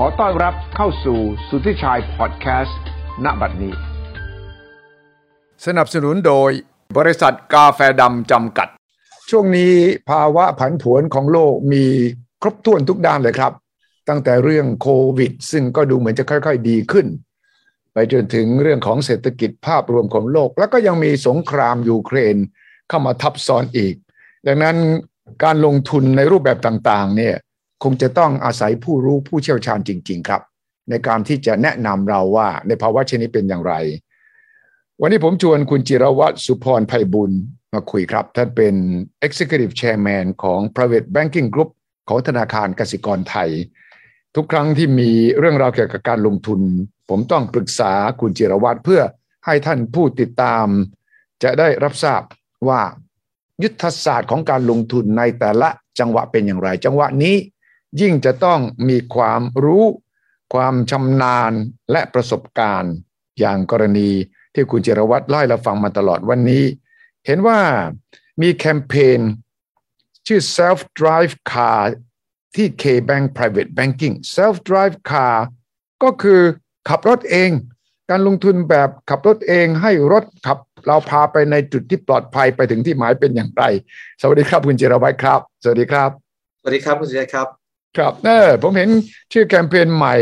ขอต้อนรับเข้าสู่สุทธิชัยพอดแคสต์ณบัดนี้ สนับสนุนโดยบริษัทกาแฟดำจำกัด ช่วงนี้ภาวะผันผวนของโลกมีครบถ้วนทุกด้านเลยครับ ตั้งแต่เรื่องโควิด ซึ่งก็ดูเหมือนจะค่อย ๆ ดีขึ้น ไปจนถึงเรื่องของเศรษฐกิจภาพรวมของโลก แล้วก็ยังมีสงครามยูเครนเข้ามาทับซ้อนอีก ดังนั้นการลงทุนในรูปแบบต่างๆเนี่ย คงจะต้องอาศัยผู้รู้ผู้เชี่ยวชาญจริง ๆ ครับ ในการที่จะแนะนำเราว่าในภาวะเช่นนี้เป็นอย่างไร วันนี้ผมชวนคุณจิรวัตรสุพรไพบุญมาคุยครับ ท่านเป็น Executive Chairman ของ Private Banking Group ของธนาคารกสิกรไทย ทุกครั้งที่มีเรื่องราวเกี่ยวกับการลงทุน ผมต้องปรึกษาคุณจิรวัตรเพื่อให้ท่านผู้ติดตาม จะได้รับทราบว่ายุทธศาสตร์ของการลงทุนในแต่ละจังหวะเป็นอย่างไร จังหวะนี้ ยิ่งจะต้องมีความรู้ ความชำนาญและประสบการณ์ อย่างกรณีที่คุณเจรวัตรเล่าให้เราฟังมาตลอดวันนี้ เห็นว่ามีแคมเปญชื่อ self drive car ที่ K-Bank Private Banking self drive car ก็คือขับรถเอง การลงทุนแบบขับรถเองให้รถขับเราพาไปในจุดที่ปลอดภัยไปถึงที่หมายเป็นอย่างไร สวัสดีครับคุณเจรวัตรครับ สวัสดีครับ สวัสดีครับคุณสุชัยครับ ครับเออผมเห็นชื่อแคมเปญใหม่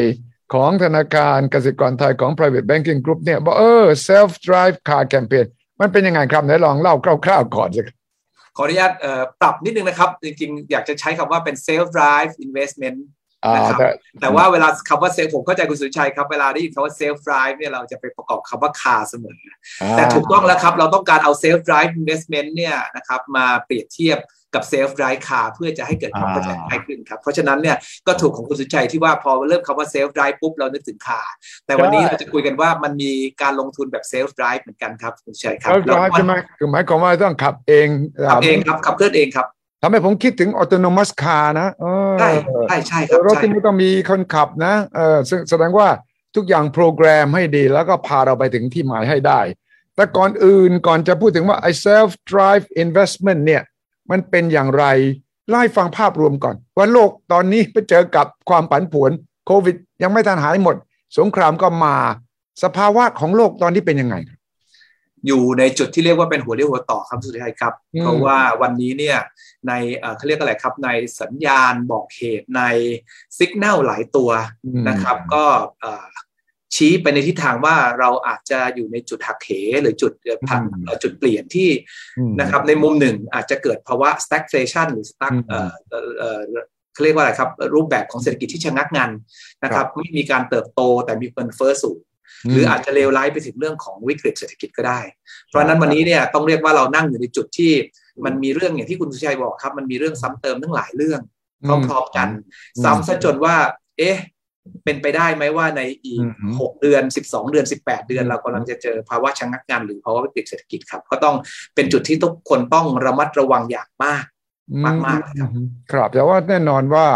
ของธนาคารกสิกรไทยของ private banking group เนี่ยบอกเออ self drive car campaign มันเป็นยังไงครับไหนลองเล่าคร่าวๆก่อนสิขออนุญาตปรับนิดนึงนะครับ จริงๆ อยากจะใช้คำว่าเป็น self drive investment นะครับแต่ว่าเวลาคำว่า self ผมเข้าใจคุณสุชัยครับ เวลาได้ยินคำว่า self drive เนี่ยเราจะไปประกอบคำว่า car เสมอ แต่ถูกต้องแล้วครับ เราต้องการเอา self drive investment เนี่ยนะครับมาเปรียบเทียบ กับ self drive car เพื่อจะให้เกิดความเข้าใจง่ายขึ้นครับ เพราะฉะนั้นเนี่ยก็ถูกของคุณสุชัยที่ว่าพอเริ่มคำว่า self drive ปุ๊บเรานึกถึง car แต่วันนี้เราจะคุยกันว่ามันมีการลงทุนแบบ self drive เหมือนกันครับคุณสุชัยครับ self drive ใช่ไหมคือหมายความว่าต้องขับเองขับเองครับขับเคลื่อนเองครับทำให้ผมคิดถึงออโตโนมัสคาร์นะใช่ใช่ใช่ครับรถที่ไม่ต้องมีคนขับนะเออแสดงว่าทุกอย่างโปรแกรมให้ดี แล้วก็พาเราไปถึงที่หมายให้ได้ แต่ก่อนอื่นก่อนจะพูดถึงว่าไอ้ self drive investment เนี่ย มันเป็นอย่างไรไล่ฟังภาพรวมก่อน ว่าโลกตอนนี้ไปเจอกับความผันผวนโควิด ยังไม่ทันหายหมด สงครามก็มาสภาวะของโลกตอนนี้เป็นยังไง อยู่ในจุดที่เรียกว่าเป็นหัวเรียวหัวต่อครับสุดท้ายครับ เพราะว่าวันนี้เนี่ยในเขาเรียกอะไรครับในสัญญาณบอกเหตุในสัญญาณหลายตัวนะครับ ก็ ชี้ไปในทิศทางว่าเราอาจจะอยู่ในจุดหักเหหรือจุดผันจุดเปลี่ยนที่นะครับ ในมุมหนึ่งอาจจะเกิดภาวะ stagflation หรือ stag เขาเรียกว่าอะไรครับ รูปแบบของเศรษฐกิจที่ชะงักงันนะครับไม่มีการเติบโตแต่มีเงินเฟ้อสูงหรืออาจจะเลวร้ายไปถึงเรื่องของวิกฤตเศรษฐกิจก็ได้ เพราะนั้นวันนี้เนี่ยต้องเรียกว่าเรานั่งอยู่ในจุดที่มันมีเรื่องอย่างที่คุณสุชัยบอกครับ มันมีเรื่องซ้ำเติมทั้งหลายเรื่องพร้อมๆกัน ซ้ำซะจนว่า เอ๊ะ เป็นไปได้ไหมว่าในอีกหกเดือนสิบสองเดือนสิบแปดเดือน เรากำลังจะเจอภาวะชะงักงานหรือภาวะวิกฤตเศรษฐกิจครับ ก็ต้องเป็นจุดที่ทุกคนต้องระมัดระวังอย่างมากมากมากครับครับแต่ว่าแน่นอนว่า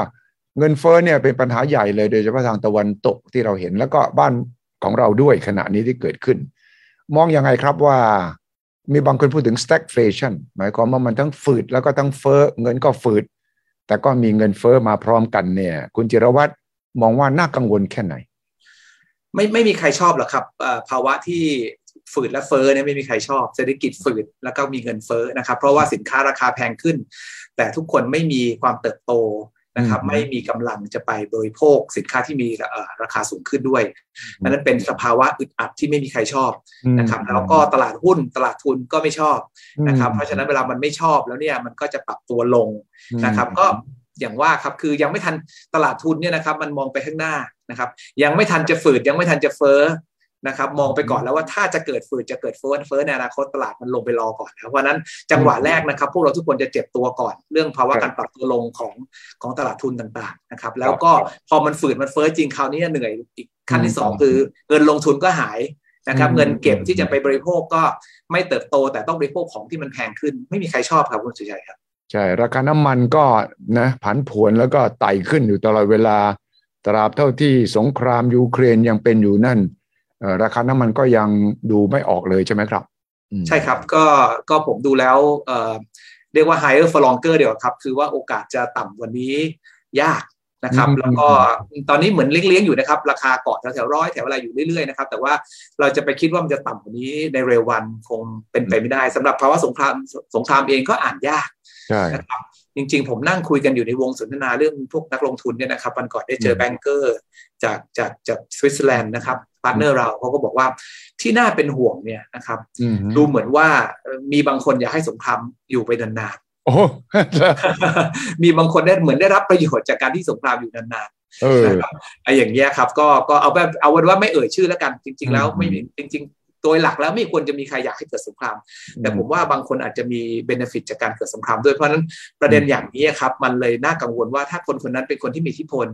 เงินเฟ้อเนี่ยเป็นปัญหาใหญ่เลยโดยเฉพาะทางตะวันตกที่เราเห็น แล้วก็บ้านของเราด้วยขณะนี้ที่เกิดขึ้น มองยังไงครับว่ามีบางคนพูดถึง stagflation หมายความว่ามันทั้งฝืดแล้วก็ทั้งเฟ้อเงินก็ฝืด แต่ก็มีเงินเฟ้อมาพร้อมกันเนี่ย คุณจิรวัตร มองว่าน่ากังวลแค่ไหน ไม่ไม่มีใครชอบหรอกครับภาวะที่ฝืดและเฟ้อเนี่ยไม่มีใครชอบเศรษฐกิจฝืดแล้วก็มีเงินเฟ้อนะครับ เพราะว่าสินค้าราคาแพงขึ้น แต่ทุกคนไม่มีความเติบโตนะครับไม่มีกำลังจะไปบริโภคสินค้าที่มีราคาสูงขึ้นด้วยนั้นเป็นสภาวะอึดอัดที่ไม่มีใครชอบนะครับแล้วก็ตลาดหุ้นตลาดทุนก็ไม่ชอบนะครับเพราะฉะนั้นเวลามันไม่ชอบแล้วเนี่ยมันก็จะปรับตัวลงนะครับก็ อย่างว่าครับคือยังไม่ทันตลาดทุนเนี่ยนะครับ มันมองไปข้างหน้านะครับ ยังไม่ทันจะฝืดยังไม่ทันจะเฟ้อนะครับ มองไปก่อนแล้วว่าถ้าจะเกิดฝืดจะเกิดเฟ้อเฟ้อในอนาคตตลาดมันลงไปรอก่อนเพราะนั้นจังหวะแรกนะครับ พวกเราทุกคนจะเจ็บตัวก่อน เรื่องภาวะการปรับตัวลงของของตลาดทุนต่างๆนะครับ แล้วก็พอมันฝืดมันเฟ้อจริงคราวนี้เหนื่อยอีกขั้นที่สองคือเงินลงทุนก็หายนะครับเงินเก็บที่จะไปบริโภคก็ไม่เติบโตแต่ต้องบริโภคของที่มันแพงขึ้น ไม่มีใครชอบครับคุณสุชัยครับ ใช่ ราคาน้ำมันก็นะผันผวนแล้วก็ไต่ขึ้นอยู่ตลอดเวลา ตราบเท่าที่สงครามยูเครนยังเป็นอยู่นั่น ราคาน้ำมันก็ยังดูไม่ออกเลยใช่ไหมครับ ใช่ครับก็ก็ผมดูแล้วเรียกว่า higher for longer เดียวครับ คือว่าโอกาสจะต่ำกว่านี้ยากนะครับอืมแล้วก็ตอนนี้เหมือนเลี้ยงๆอยู่นะครับ ราคาเกาะแถวๆร้อยแถวอะไรอยู่เรื่อยๆนะครับแต่ว่าเราจะไปคิดว่ามันจะต่ำกว่านี้ในเร็ววันคงเป็นไปไม่ได้สำหรับภาวะสงครามสงครามเองก็อ่านยาก ใช่นะครับจริง ๆ ผมนั่งคุยกันอยู่ในวงสนทนาเรื่องพวกนักลงทุนเนี่ยนะครับวันก่อนได้เจอมแบงเกอร์จากจากจากสวิตเซอร์แลนด์นะครับ partner เราเขาก็บอกว่าที่น่าเป็นห่วงเนี่ยนะครับอืมดูเหมือนว่าเอ่อมีบางคนอยากให้สงครามอยู่ไปนานโอ้ๆมีบางคนได้เหมือนได้รับประโยชน์จากการที่สงครามอยู่นานเอๆอนะครับไอ้อย่างเงี้ยครับ ก็ก็เอาแบบเอาเป็นว่าไม่เอ่ยชื่อแล้วกัน จริง ๆ แล้วอืมไม่มีจริงๆ โดยหลักแล้วไม่ควรจะมีใครอยากให้เกิดสงคราม แต่ผมว่าบางคนอาจจะมี benefit จากการเกิดสงครามด้วยเพราะฉะนั้นประเด็นอย่างนี้ครับ มันเลยน่ากังวลว่าถ้าคนคนนั้นเป็นคนที่มีอิทธิพล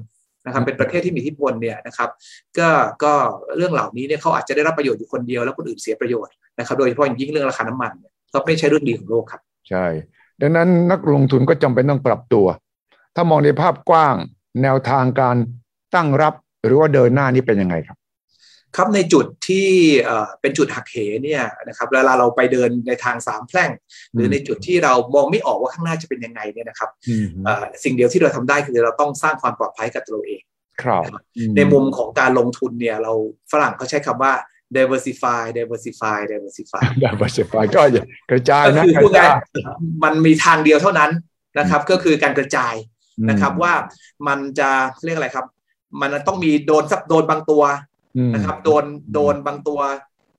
นะครับเป็นประเทศที่มีอิทธิพลเนี่ยนะครับก็ก็เรื่องเหล่านี้เนี่ยเขาอาจจะได้รับประโยชน์อยู่คนเดียวแล้วคนอื่นเสียประโยชน์นะครับโดยเฉพาะอย่างยิ่งเรื่องราคาน้ำมันเนี่ยก็ไม่ใช่เรื่องดีของโลกครับ ใช่ ดังนั้นนักลงทุนก็จำเป็นต้องปรับตัว ถ้ามองในภาพกว้าง แนวทางการตั้งรับหรือว่าเดินหน้านี่เป็นยังไงครับ ครับในจุดที่เอ่อเป็นจุดหักเหเนี่ยนะครับเวลาเราไปเดินในทางสามแพร่ง หรือในจุดที่เรามองไม่ออกว่าข้างหน้าจะเป็นยังไงเนี่ยนะครับอืมเอ่อสิ่งเดียวที่เราทำได้คือเราต้องสร้างความปลอดภัยกับตัวเราเองครับในมุมของการลงทุนเนี่ยเราฝรั่งเขาใช้คำว่า diversify diversify diversify ดับเบิลเซฟก็อย่ากระจายก็นะคือกพูดระจาง่ายยๆมันมีทางเดียวเท่านั้นนะครับ ก็คือการกระจายนะครับว่ามันจะเรียกอะไรครับ มันต้องมีโดนสักโดนบางตัวอืม นะครับโดนโดนบางตัว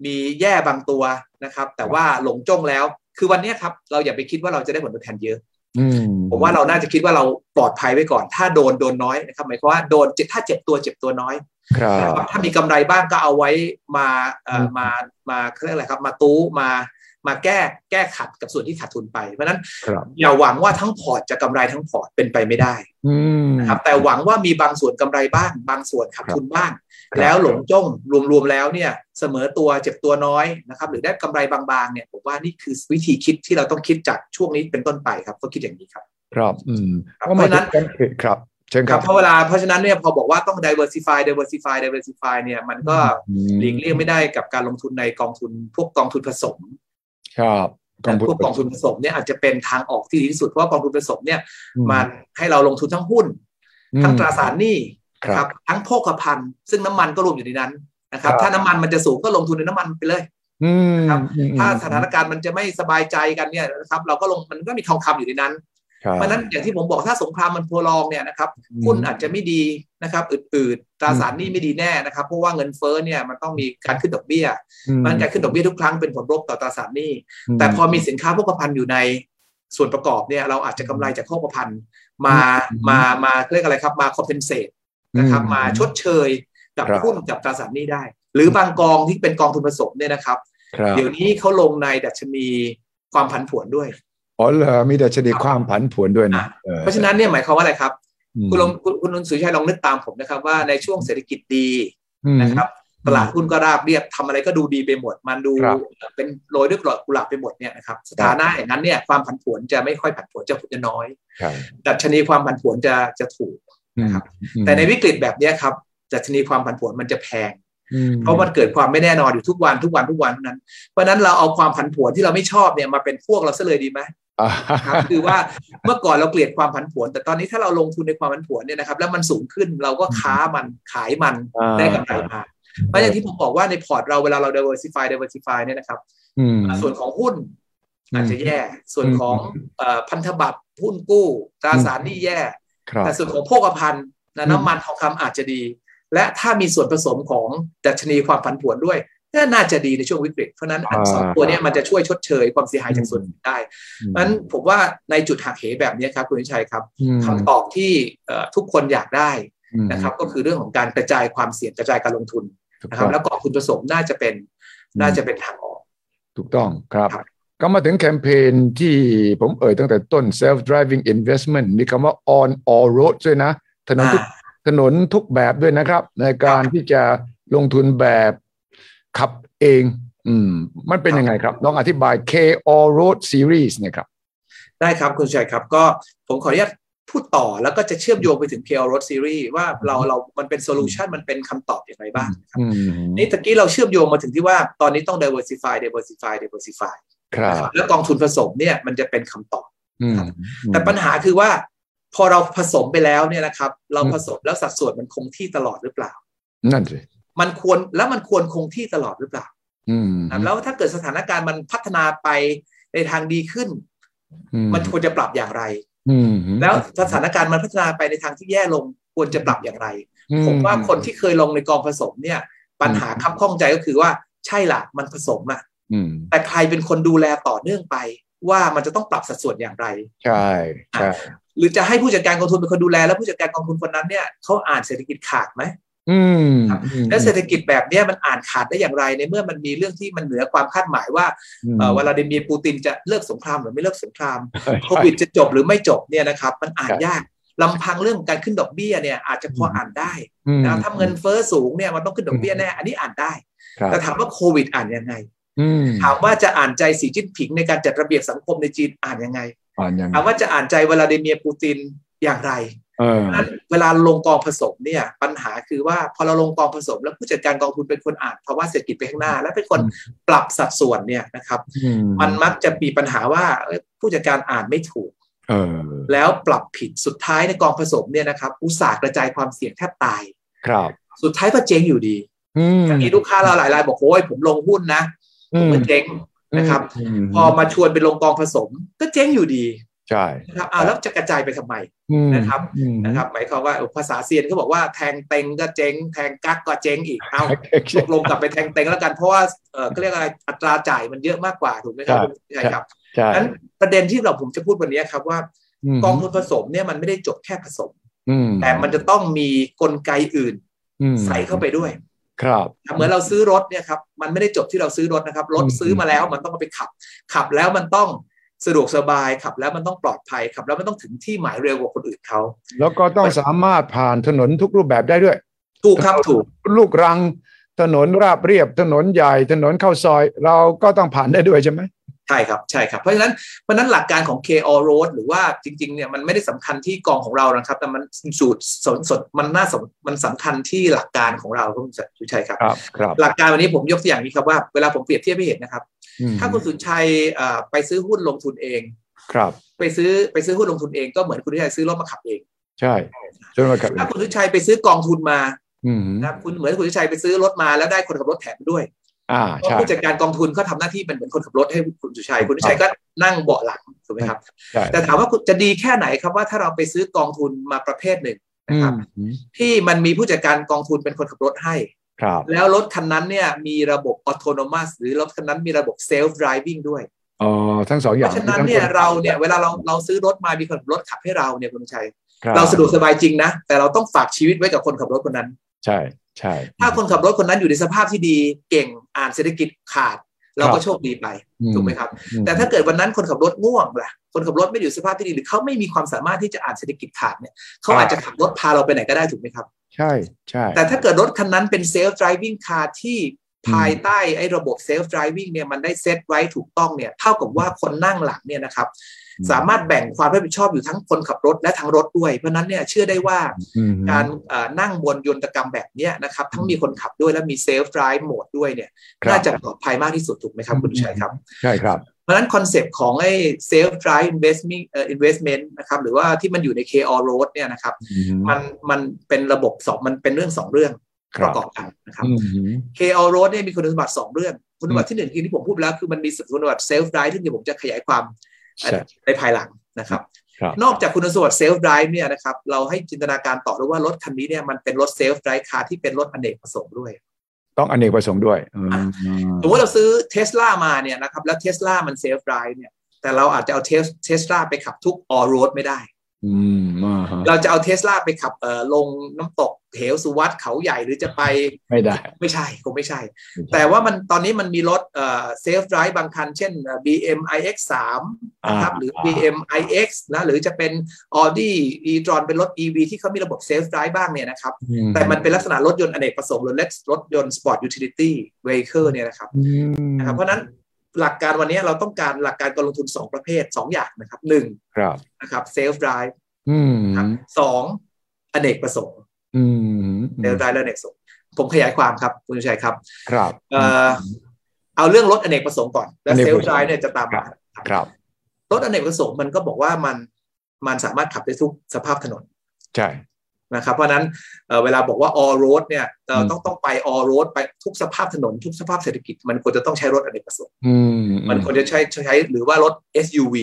มีแย่บางตัวนะครับ แต่ว่าหลงจ้องแล้ว คือวันเนี้ยครับเราอย่าไปคิดว่าเราจะได้ผลตอบแทนเยอะอืมผมว่าเราน่าจะคิดว่าเราปลอดภัยไว้ก่อน ถ้าโดนโดนน้อยนะครับหมายความว่าโดนเจ็บถ้าเจ็บตัวเจ็บตัวน้อยครับนะครับถ้ามีกำไรบ้างก็เอาไว้มาเอ่ออืมมามาเขาเรียกอะไรครับ มาตู้มามาแก้แก้ขัดกับส่วนที่ขาดทุนไป เพราะฉะนั้นครับอย่าหวังว่าทั้งพอร์ตจะกำไรทั้งพอร์ตเป็นไปไม่ได้อืมนะครับแต่หวังว่ามีบางส่วนกำไรบ้าง บางส่วนขาดทุนบ้างครับ แล้วหลงจ้องรวมๆแล้วเนี่ยเสมอตัวเจ็บตัวน้อยนะครับหรือได้กำไรบางๆเนี่ยผมว่านี่คือวิธีคิดที่เราต้องคิดจากช่วงนี้เป็นต้นไปครับต้องคิดอย่างนี้ครับ ครับอืมครับก็มาเพราะฉะนั้นถึงการครับเชิญคครัรับบเพราะเวลาเพราะฉะนั้นเนี่ยพอบอกว่าต้อง diversify diversify diversify เนี่ยมันก็อืมหลีกเลี่ยงไม่ได้กับการลงทุนในกองทุนพวกกองทุนผสม ครับกองทุนพวกกองทุนผสมเนี่ยอาจจะเป็นทางออกที่ดีที่สุดเพราะว่ากองทุนผสมเนี่ยอืมันให้เราลงทุนทั้งหุ้นอืมทั้งตราสารหนี้ครับ นะครับทั้งโภคภัณฑ์ซึ่งน้ำมันก็รวมอยู่ในนั้นนะครับครับถ้าน้ำมันมันจะสูงก็ลงทุนในน้ำมันไปเลยอืมครับอืมถ้าสถานการณ์มันจะไม่สบายใจกันเนี่ยนะครับ เราก็ลงมันก็มีทองคำอยู่ในนั้นครับเพราะฉะนั้นอย่างที่ผมบอกถ้าสงครามมันโพลองเนี่ยนะครับหุ้นอาจจะไม่ดีนะครับอืดๆตราสารหนี้ไม่ดีแน่นะครับ เพราะว่าเงินเฟ้อเนี่ยมันต้องมีการขึ้นดอกเบี้ยอืมมันการขึ้นดอกเบี้ยทุกครั้งเป็นผลลบต่อตราสารหนี้มแต่พอมีสินค้าโภคภัณฑ์อยู่ในส่วนประกอบเนี่ยเราอาจจะกำไรจากโภคภัณฑ์มาอืมมามาเรียกอะไรครับมา compensate นะครับอืมมาชดเชยกับครับหุ้นกับตราสารหนี้ได้ หรือบางกองที่เป็นกองทุนผสมเนี่ยนะครับครับ เดี๋ยวนี้เขาลงในดัชนีความผันผวนด้วยอ๋อเหรอมีดัชนีความผันผวนด้วยนะอะออเพราะฉะนั้นเนี่ยหมายความว่าอะไรครับอืมคุณลองคุณคุณสุริชัยลองนึกตามผมนะครับ ว่าในช่วงเศรษฐกิจดีอืมนะครับตลาดหุ้นก็ราบเรียบทำอะไรก็ดูดีไปหมด มันดูครับเป็นโรยด้วยกลกุหลาบไปหมดเนี่ยนะครับสถานะอย่างนั้นเนี่ยความผันผวนจะไม่ค่อยผันผวนจะจะน้อยครับดัชนีความผันผวนจะจะถูก นะครับอืมแต่ในวิกฤตแบบเนี้ยครับดัชนีความผันผวนมันจะแพงอืมเพราะมันเกิดความไม่แน่นอนอยู่ทุกวันทุกวันทุกวันเท่านั้น เพราะฉะนั้นเราเอาความผันผวนที่เราไม่ชอบเนี่ยมาเป็นพวกเราซะเลยดีไหมอ่าครับคือว่าเมื่อก่อนเราเกลียดความผันผวน แต่ตอนนี้ถ้าเราลงทุนในความผันผวนเนี่ยนะครับแล้วมันสูงขึ้นเราก็ค้ามันขายมันอ่าได้กำไรมาเพราะอย่างที่ผมบอกว่าในพอร์ตเราเวลาเรา diversify diversify เนี่ยนะครับอืมส่วนของหุ้นอืมอาจจะแย่ ส่วนของเอ่อพันธบัตรหุ้นกู้ตราสารหนี้แย่ครับ แต่ส่วนของโภคภัณฑ์นะอืมน้ำมันทองคำอาจจะดี และถ้ามีส่วนผสมของดัชนีความผันผวนด้วยก็น่าจะดีในช่วงวิกฤต เพราะฉะนั้นอันสองตัวเนี้ยมันจะช่วยชดเชยความเสียหายจากส่วนอื่นได้เพราะฉะนั้นผมว่าในจุดหักเหแบบนี้ครับคุณวิชัยครับอืมคำตอบที่เอ่อทุกคนอยากได้อืมนะครับ ก็คือเรื่องของการกระจายความเสี่ยงกระจายการลงทุนถูกนะครับต้องแล้วกองทุนผสมน่าจะเป็นอืมน่าจะเป็นทางออก ถูกต้องครับครับ ก็มาถึงแคมเปญที่ผมเอ่ยตั้งแต่ต้น self driving investment มีคำว่า on all roads ด้วยนะ ถนนทุกอ่าถนนทุกแบบด้วยนะครับ ในการที่จะลงทุนแบบขับเอง อืม มันเป็นยังไงครับ ลองอธิบาย K all road series เนี่ยครับ ได้ครับคุณชัยครับ ก็ผมขออนุญาตพูดต่อแล้วก็จะเชื่อมโยงไปถึง KL Road Series ว่าเราเรามันเป็นโซลูชันมันเป็นคำตอบอย่างไรบ้างนะครับอืมนี่ตะกี้เราเชื่อมโยงมาถึงที่ว่าตอนนี้ต้อง diversify diversify diversify ครับนะครับ แล้วกองทุนผสมเนี่ยมันจะเป็นคำตอบอืมแต่ปัญหาคือว่าพพอเราผสมไปแล้วเนี่ยนะครับ เราผสมแล้วสัดส่วนมันคงที่ตลอดหรือเปล่า นั่นสิมันควรแล้วมันควรคงที่ตลอดหรือเปล่าอืมแล้วถ้าเกิดสถานการณ์มันพัฒนาไปในทางดีขึ้น มันควรจะปรับอย่างไรอืมแล้วสถานการณ์มันพัฒนาไปในทางที่แย่ลงควรจะปรับอย่างไรอืผมว่าคนที่เคยลงในกองผสมเนี่ย ปัญหาคับข้องใจก็คือว่าใช่ล่ะมันผสมอะอืม แต่ใครเป็นคนดูแลต่อเนื่องไป ว่ามันจะต้องปรับสัดส่วนอย่างไร ใช่ใช่หรือจะให้ผู้จัดการกองทุนเป็นคนดูแล แล้วผู้จัดการกองทุนคนนั้นเนี่ยเขาอ่านเศรษฐกิจขาดไหมอืมและเศรษฐกิจแบบเนี้ยมันอ่านขาดได้อย่างไรในเมื่อมันมีเรื่องที่มันเหนือความคาดหมายว่าเอ่อวลาดิเมียร์ปูตินจะเลิกสงครามหรือไม่เลิกสงครามโควิดจะจบหรือไม่จบเนี่ยนะครับ มันอ่านยากลำพังเรื่องการขึ้นดอกเบี้ยเนี่ยอาจจะพออ่านได้นะถ้าเงินเฟ้อสูงเนี่ยมันต้องขึ้นดอกเบี้ยแน่อันนี้อ่านได้ แต่ถามว่าโควิดอ่านยังไง ถามว่าจะอ่านใจสีจิ้นผิงในการจัดระเบียบสังคมในจีนอ่านยังไงอ่านยังถามว่าจะอ่านใจวลาดิเมียร์ปูตินอย่างไรเออนั้นเวลาลงกองผสมเนี่ย ปัญหาคือว่าพอเราลงกองผสม แล้วผู้จัดการกองทุนเป็นคนอ่านภาวะเศรษฐกิจไปข้างหน้า และเป็นคนปรับสัดส่วนเนี่ยนะครับ มันมักจะมีปัญหาว่าผู้จัดการอ่านไม่ถูกเออแล้วปรับผิดสุดท้ายในกองผสมเนี่ยนะครับ อุตสาห์กระจายความเสี่ยงแทบตาย ครับ สุดท้ายก็เจ๊งอยู่ดีอืมมีลูกค้าเราหลายรายบอกโอ้ยผมลงหุ้นนะ ผมก็เจ๊งนะครับ พอมาชวนไปลงกองผสม ก็เจ๊งอยู่ดีใช่นะครับอ้าวแล้วจะกระจายไปทำไมนะครับนะครับหมายความว่าภาษาเซียนเขาบอกว่าแทงเต็งก็เจ๊งแทงกักก็เจ๊งอีกเอาตกลงกลับไปแทงเต็งแล้วกันเพราะว่าเออเขาเรียกอะไรอัตราจ่ายมันเยอะมากกว่าถูกไหมครับใช่ครับใช่นั้นประเด็นที่เราผมจะพูดวันนี้ครับว่ากองทุนผสมเนี่ยมันไม่ได้จบแค่ผสมแต่มันจะต้องมีกลไกอื่นใส่เข้าไปด้วย ครับเหมือนเราซื้อรถเนี่ยครับมันไม่ได้จบที่เราซื้อรถนะครับ รถซื้อมาแล้วมันต้องเอาไปขับ ขับแล้วมันต้องสะดวกสบายขับ แล้วมันต้องปลอดภัยขับ แล้วมันต้องถึงที่หมายเร็วกว่าคนอื่นเขาแล้วก็ต้องสามารถผ่านถนนทุกรูปแบบได้ด้วย ถูกครับถูกลูกรัง ถนนราบเรียบถนนใหญ่ถนนเข้าซอย เราก็ต้องผ่านได้ด้วยใช่ไหม ใช่ครับใช่ครับ เพราะฉะนั้นเพราะฉะนั้นหลักการของ KO Road หรือว่าจริงๆเนี่ยมันไม่ได้สำคัญที่กองของเรานะครับ แต่มันสูตรสนสดมันน่าสนมันสำคัญที่หลักการของเราครับคุณสุชัยครับครับครับ หลักการวันนี้ผมยกตัวอย่างนี้ครับว่าเวลาผมเปรียบเทียบให้เห็นนะครับ ถ้าคุณสุชัยไปซื้อหุ้นลงทุนเอง ครับ ไปซื้อไปซื้อหุ้นลงทุนเองก็เหมือนคุณสุชัยซื้อรถมาขับเอง ใช่จนมาขับถ้าคุณสุชัยไปซื้อ กองทุนมาอืมนะครับคุณเหมือนคุณสุชัยไปซื้อรถมาแล้วได้คนขับรถแถมด้วย อ่าเพราะใช่ผู้จัดการกองทุนเขาทำหน้าที่เป็นเหมือนคนขับรถให้คุณสุชัย คุณสุชัยก็นั่งเบาะหลังถูกไหมครับใช่แต่ถามว่าจะดีแค่ไหนครับว่าถ้าเราไปซื้อกองทุนมาประเภทหนึ่งนะครับอืมที่มันมีผู้จัดการกองทุนเป็นคนขับรถให้ครับแล้วรถคันนั้นเนี่ยมีระบบออโตโนมัสหรือรถคันนั้นมีระบบเซลฟ์ driving ด้วยอ๋อทั้งสองอเพย่างราะฉะนั้นเนี่ยเราเนี่ยเวลาเราเราซื้อรถมามีคนขับรถขับให้เราเนี่ยคุณชัยครับเราสะดวกสบายจริงนะ แต่เราต้องฝากชีวิตไว้กับคนขับรถคนนั้น ใช่ ใช่ ถ้าคนขับรถคนนั้นอยู่ในสภาพที่ดีเก่งอ่านเศรษฐกิจขาด เราก็โชคดีไปถูกไหมครับ แต่ถ้าเกิดวันนั้นคนขับรถง่วงล่ะคนขับรถไม่อยู่สภาพที่ดีหรือเขาไม่มีความสามารถที่จะอ่านเศรษฐกิจขาดเนี่ยเขาอาจจะขับรถพาเราไปไหนก็ได้ถูกไหมครับ ใช่ใช่แต่ถ้าเกิดรถคันนั้นเป็นเซลฟ์ driving car ที่ภายใต้ไอ้ระบบเซลฟ์ driving เนี่ยมันได้เซตไว้ถูกต้องเนี่ยเท่ากับว่าคนนั่งหลังเนี่ยนะครับ สามารถแบ่งความรับผิดชอบอยู่ทั้งคนขับรถและทั้งรถด้วย เพราะนั้นเนี่ยเชื่อได้ว่าอืมการนั่งบนยนตกรรมแบบเนี้ยนะครับ ทั้งมีคนขับด้วยและมีเซลฟ์ drive โหมดด้วยเนี่ยครับน่าจะปลอดภัยมากที่สุดถูกไหมครับคุณชัยครับ ใช่ครับเพราะฉะนั้น concept ของไอ้ self drive investment เอ่อ investment นะครับหรือว่าที่มันอยู่ใน K-ALLROAD เนี่ยนะครับอืมมันมันเป็นระบบสองมันเป็นเรื่องสองเรื่องคปรับระกอบกันนะครับอืม K-ALLROAD เนี่ยมีคุณสมบัติสองเรื่อง คุณสมบัติที่หนึ่งคือที่ผมพูดไปแล้วคือมันมีคุณสมบัติ self drive ที่เดี๋ยวผมจะขยายความ ใช่ในภายหลังนะครับครับ นอกจากคุณสมบัติ self drive เนี่ยนะครับเราให้จินตนาการต่อด้วยว่ารถคันนี้เนี่ยมันเป็นรถ self drive car ที่เป็นรถอเนกประสงค์ด้วย ต้องอเนกประสงค์ด้วยอืมสมมติเราซื้อเทสลามาเนี่ยนะครับแล้วเทสลามัน self drive เนี่ยแต่เราอาจจะเอาเทสเทสลาไปขับทุกออ r โรดไม่ได้อืมอ่าฮะ เราจะเอาเทสลาไปขับเอ่อลงน้ำตกเหวสุวัตเขาใหญ่หรือจะไปไม่ได้ ไม่ใช่คงไม่ใช่ แต่ว่ามันตอนนี้มันมีรถเอ่อ self-drive บางคัน เช่นเอ่อ BM iX3 นะครับหรือ BM iX นะหรือจะเป็น Audi e-tron เป็นรถ EV ที่เขามีระบบ self-drive บ้างเนี่ยนะครับอืแต่มันเป็นลักษณะรถยนต์อเนกประสงค์หรือรถยนต์สปอร์ตยูทิลิตี้เวเ e เนี่ยนะครับอืมนะครับเพราะฉะนั้น หลักการวันนี้เราต้องการหลักการการลงทุน 2 ประเภท 2 อย่างนะครับหนึ่งครับนะครับ self-drive อืมสองอเนกประสงค์อืมเซลฟ์ไดรฟ์และอเนกประสงค์ผมขยายความครับ คุณชัยครับ ครับเอ่อเอาเรื่องรถอเนกประสงค์ก่อน และอเนกประสงค์ self-drive เนี่ยจะตามมาครับรถอเนกประสงค์มันก็บอกว่ามันมันสามารถขับได้ทุกสภาพถนน ใช่ นะครับเพราะฉะนั้นเอ่อเวลาบอกว่า all road เนี่ยเราอืมต้องต้องไป all road ไปทุกสภาพถนน ทุกสภาพเศรษฐกิจ มันควรจะต้องใช้รถอเนกประสงค์อืมมันควรจะใช้ใช้หรือว่ารถ SUV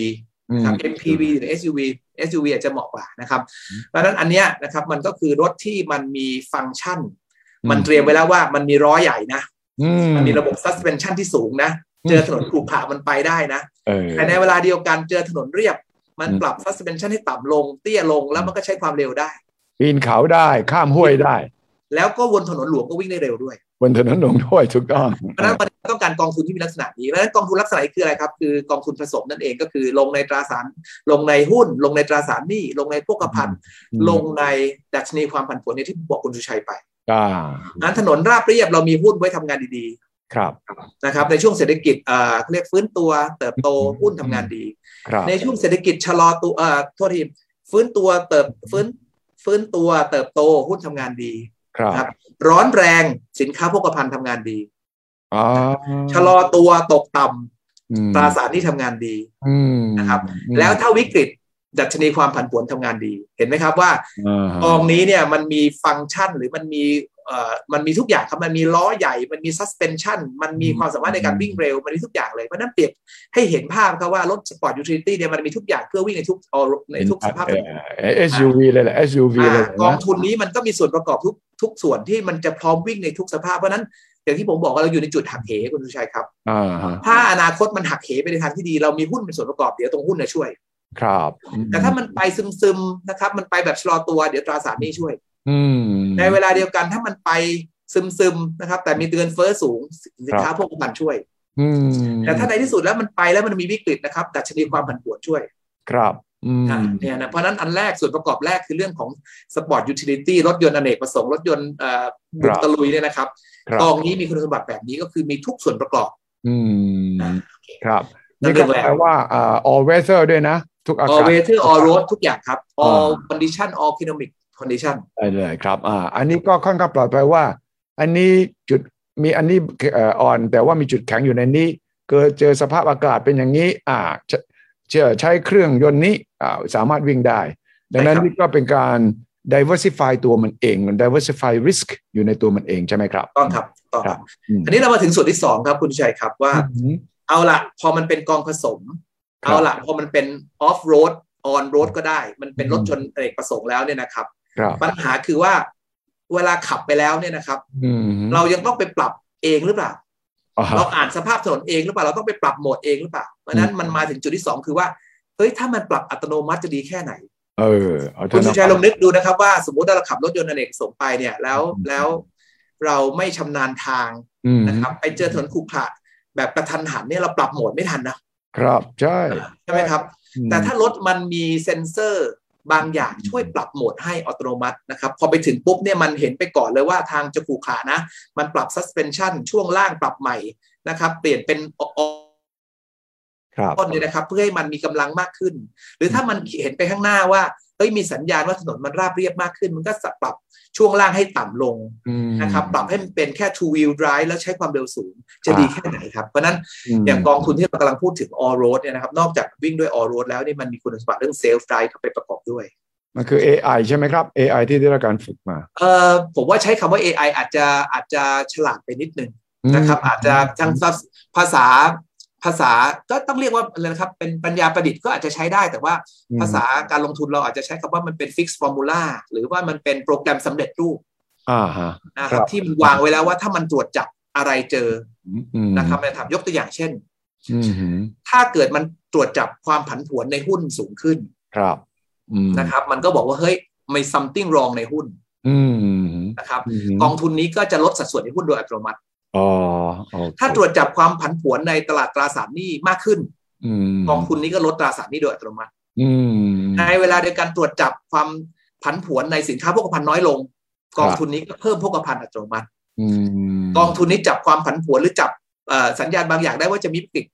อืมครับ MPV หรือ SUV SUV อาจจะเหมาะกว่านะครับอืมเพราะฉะนั้นอันเนี้ยนะครับมันก็คือรถที่มันมีฟังก์ชันอืมมันเตรียมไว้แล้วว่ามันมีล้อใหญ่นะอืมมันมีระบบ suspension ที่สูงนะ เจอถนนขรุขระมันไปได้นะเออแต่ในเวลาเดียวกันเจอถนนเรียบ มันอืมปรับ suspension ให้ต่ำลงเตี้ยลงแล้วมันก็ใช้ความเร็วได้ ปีนเขาได้ข้ามห้วยได้ แล้วก็วนถนนหลวงก็วิ่งได้เร็วด้วยบนถนนหลวงด้วยถูกต้องเพราะฉะนั้นมันต้องการกองทุนที่มีลักษณะนี้เพราะฉะนั้นกองทุนลักษณะนี้คืออะไรครับ คือกองทุนผสมนั่นเองก็คือลงในตราสาร ลงในหุ้น ลงในตราสารหนี้ลงในพวกพันธ์ลงในดัชนีความผันผวนเนี่ยที่บอกคุณสุชัยไปอ่าอันถนนราบเรียบเรามีหุ้นไว้ทำงานดีครับๆนะครับในช่วงเศรษฐกิจเอ่อเขาเรียกฟื้นตัวเติบโตหุ้นทำงานดีครับในช่วงเศรษฐกิจชะลอตัวเอ่อโทษทีฟื้นตัวเติบฟื้น ฟื้นตัวเติบโตหุ้นทำงานดีครับนะครับ ร้อนแรงสินค้าโภคภัณฑ์ทำงานดีอ๋อชะลอตัวตกต่ำอืมตราสารที่ทำงานดีอืมนะครับ แล้วถ้าวิกฤตดัชนีความผันผวนทำงานดี เห็นไหมครับว่าอ่าฮะกองนี้เนี่ยมันมีฟังก์ชันหรือมันมีเอ่อ มันมีทุกอย่างครับมันมีล้อใหญ่ มันมี suspension มันมีความสามารถในการวิ่งเร็ว มันมีทุกอย่างเลย เพราะฉะนั้นเปรียบให้เห็นภาพครับว่ารถ sport utility เนี่ยมันมีทุกอย่างเพื่อวิ่งในทุกในทุกสภาพถนนเอ่อ SUV เลยแหละ SUV เลยอ่ากองนะทุนนี้มันก็มีส่วนประกอบทุกทุกส่วนที่มันจะพร้อมวิ่งในทุกสภาพเพราะฉะนั้นอย่างที่ผมบอกว่าเราอยู่ในจุดหักเหคุณสุชัยครับอ่าฮะถ้าอนาคตมันหักเหไปในทางที่ดี เรามีหุ้นเป็นส่วนประกอบเดี๋ยวตรงหุ้นจะช่วย ครับ แต่ถ้ามันไปซึมๆนะครับ มันไปแบบชะลอตัวเดี๋ยวตราสารหนี้ช่วยอืม ในเวลาเดียวกันถ้ามันไปซึมๆนะครับ แต่มีเงินเฟ้อสูงสินค้าพวกมันช่วยอืมแต่ถ้าในที่สุดแล้วมันไปแล้วมันมีวิกฤตนะครับดัชนีความผันผวนช่วย ครับอืมอ่าเนี่ยนะเพราะฉะนั้นอันแรกส่วนประกอบแรกคือเรื่องของ sport utility รถยนต์อเนกประสงค์ รถยนต์เอ่อบุกตะลุยเนี่ยนะครับครับกองนี้มีคุณสมบัติแบบนี้ก็คือมีทุกส่วนประกอบ อืมอ่าครับนั่นี่เรื่องแรกแปลว่าอ่า all weather ด้วยนะ ทุกอากาศ all weather all road ทุกอย่างครับ all อ่า condition all economic condition ได้เลยครับอ่าอันนี้ก็ค่อนข้างปลอดภัยว่า อันนี้จุดมีอันนี้เอ่ออ่อนแต่ว่ามีจุดแข็งอยู่ในนี้ เกิดเจอสภาพอากาศเป็นอย่างนี้ อ่าเชเชื่อใช้เครื่องยนต์นี้อ่าสามารถวิ่งได้ ดังนั้นใช่ครับนี่ก็เป็นการ diversify ตัวมันเอง diversify risk อยู่ในตัวมันเองใช่ไหมครับต้องครับต้องคครัรับบอืมอันนี้เรามาถึงส่วนที่สองครับคุณชัยครับว่าอืมเอาละพอมันเป็นกองผสมครับเอาละพอมันเป็น off road on road ก็ได้ มันเป็นอืมรถยนต์อเนกประสงค์แล้วเนี่ยนะครับครับ ปัญหาคือว่าเวลาขับไปแล้วเนี่ยนะครับอืมเรายังต้องไปปรับเองหรือเปล่าอ่าฮะเราอ่านสภาพถนนเองหรือเปล่าเราต้องไปปรับโหมดเองหรือเปล่าเพราะฉะนั้นอืมมันมาถึงจุดที่สองคือว่าเฮ้ยถ้ามันปรับอัตโนมัติจะดีแค่ไหน เออเอาเถคุณอะสุนะชัยลองนึกดูนะครับว่าสมมุติว่าเราขับรถยนต์อเนกประสงค์ไปเนี่ยแล้วอืมแล้วเราไม่ชำนาญทางอืมนะครับไปเจอถนนขรุขระแบบกระทันหันเนี่ยเราปรับโหมดไม่ทันนะครับใช่ใช่ไหมครับอืมแต่ถ้ารถมันมีเซ็นเซอร์ บางอย่างช่วยปรับโหมดให้อัตโนมัตินะครับ พอไปถึงปุ๊บเนี่ยมันเห็นไปก่อนเลยว่าทางจะขรุขระนะ มันปรับ suspension ช่วงล่างปรับใหม่นะครับ เปลี่ยนเป็นออครับต้นเนี่ยนะครับ เพื่อให้มันมีกำลังมากขึ้น หรือถ้ามันเห็นไปข้างหน้าว่า เฮ้ยมีสัญญาณว่าถนนมันราบเรียบมากขึ้น มันก็ปรับช่วงล่างให้ต่ำลงอืมนะครับปรับให้มันเป็นแค่ two wheel drive แล้วใช้ความเร็วสูง จะดีแค่ไหนครับ เพราะฉะนั้นมอย่างกองทุนที่เรากำลังพูดถึง all road เนี่ยนะครับนอกจากวิ่งด้วย all road แล้วนี่มันมีคุณสมบัติเรื่อง self drive เข้าไปประกอบด้วยมันคือ AI ใช่ไหมครับ AI ที่ได้รับการฝึกมาเอ่อผมว่าใช้คำว่า AI อาจจะอาจจะฉลาดไปนิดนึงนะครับ อาจจะทางภาษา ภาษาก็ต้องเรียกว่าอะไรนะครับ เป็นปัญญาประดิษฐ์ก็อาจจะใช้ได้ แต่ว่าอืมภาษาการลงทุนเราอาจจะใช้คำว่ามันเป็น fixed formula หรือว่ามันเป็นโปรแกรมสำเร็จรูปอ่าฮะนะคครัรับบที่มันวางไว้แล้วว่าถ้ามันตรวจจับอะไรเจออืมนะครับนะครับยกตัวอย่างเช่นอืมฮึถ้าเกิดมันตรวจจับความผันผวนในหุ้นสูงขึ้น ครับอืมนะครับ มันก็บอกว่าเฮ้ยมี something wrong ในหุ้นอืมฮึนะครับอืมฮึกองทุนนี้ก็จะลดสัดส่วนในหุ้นโดยอัตโนมัติอ๋อโอเค ถ้าตรวจจับความผันผวนในตลาดตราสารหนี้มากขึ้นอืมกองทุนนี้ก็ลดตราสารหนี้โดยอัตโนมัติอืมในเวลาเดียวกันตรวจจับความผันผวนในสินค้าโภคภัณฑ์น้อยลง กองทุนนี้ก็เพิ่มโภคภัณฑ์อัตโนมัติอืมกองทุนนี้จับความผันผวนหรือจับเอ่อสัญญาณบางอย่างได้ว่าจะมีวิกฤต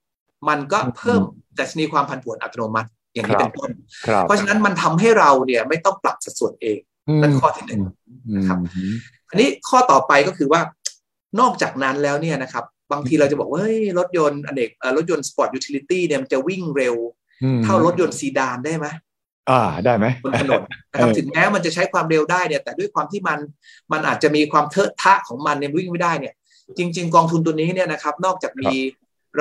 มันก็เพิ่มดัชนีความผันผวนอัตโนมัติอย่างนี้เป็นต้นครับเพราะฉะนั้นมันทำให้เราเนี่ยไม่ต้องปรับสัดส่วนเองนั่นข้อที่หนึ่งนะครับอืมอันนี้ข้อต่อไปก็คือว่า นอกจากนั้นแล้วเนี่ยนะครับบางทีเราจะบอกว่าเฮ้ยรถยนต์อเนกเอ่อรถยนต์ sport utility เนี่ยมันจะวิ่งเร็วอืมเท่ารถยนต์ซีดานได้ไหมอ่าได้ไหมบนถนนนะครับถึงแม้มันจะใช้ความเร็วได้เนี่ย แต่ด้วยความที่มันมันอาจจะมีความเทอะทะของมันเนี่ยวิ่งไม่ได้เนี่ย จริง ๆ กองทุนตัวนี้เนี่ยนะครับ นอกจากมี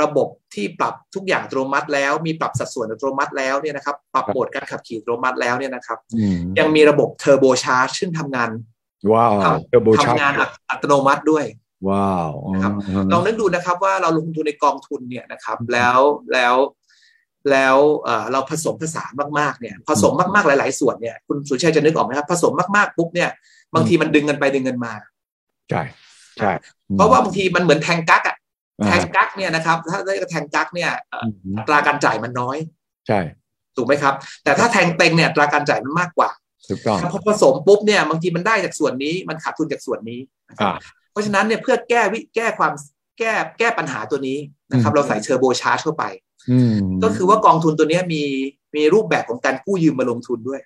ระบบที่ปรับทุกอย่างอัตโนมัติแล้ว มีปรับสัดส่วนอัตโนมัติแล้วเนี่ยนะครับ ปรับโหมดการขับขี่อัตโนมัติแล้วเนี่ยนะครับอืมยังมีระบบ turbocharge ซึ่งทำงานว้าว turbocharge ทำงานอัตอัตโนมัติด้วย ว้าวนะครับอืมลองนึกดูนะครับว่าเราลงทุนในกองทุนเนี่ยนะครับ แล้วแล้วแล้วเอ่อเราผสมผสานมากๆเนี่ยผสมมากๆหลาย ๆ ส่วนเนี่ยคุณสุชัยจะนึกออกไหมครับผสมมากๆปุ๊บเนี่ยบางทีมันดึงกันไปดึงกันมาใช่ใช่เพราะว่าบางทีมันเหมือนแทงกั๊กอะอ่าแทงกั๊กเนี่ยนะครับ ถ้าเรียกว่าแทงกั๊กเนี่ยเอ่ออืมอัตราการจ่ายมันน้อย ใช่ถูกไหมครับ แต่ถ้าแทงเต็งเนี่ยอัตราการจ่ายมันมากกว่าถูกต้องพอผสมปุ๊บเนี่ยบางทีมันได้จากส่วนนี้มันขาดทุนจากส่วนนี้นะครับอ่า เพราะฉะนั้นเนี่ยเพื่อแก้วิแก้ความแก้แก้ปัญหาตัวนี้นะครับอืมเราใส่เทอร์โบชาร์จเข้าไปอืมก็คือว่ากองทุนตัวเนี้ยมีมีรูปแบบของการกู้ยืมมาลงทุนด้วย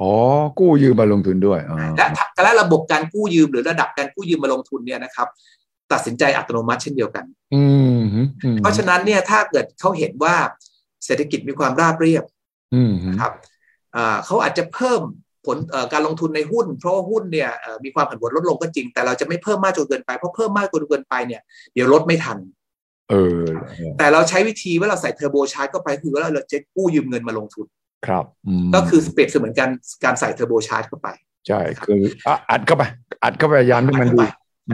อ๋อ กู้ยืมมาลงทุนด้วยอ๋อและและระบบการกู้ยืมหรือระดับการกู้ยืมมาลงทุนเนี่ยนะครับ ตัดสินใจอัตโนมัติเช่นเดียวกัน อืมอืมเพราะฉะนั้นเนี่ยถ้าเกิดเขาเห็นว่าเศรษฐกิจมีความราบเรียบอืมนะครับอ่าเขาอาจจะเพิ่ม ผลเอ่อการลงทุนในหุ้น เพราะว่าหุ้นเนี่ยเอ่อมีความผันผวนลดลงก็จริง แต่เราจะไม่เพิ่มมากจนเกินไปเพราะเพิ่มมากจนเกินไปเนี่ยเดี๋ยวลดไม่ทันเออแต่เราใช้วิธีว่าเราใส่ turbocharge เข้าไปคือว่าเราจะกู้ยืมเงินมาลงทุนครับก็คือเปรียบเสมือนการการใส่ turbocharge เข้าไปใช่คืออะอัดเข้าไปอัดเข้าไปยามที่มันดี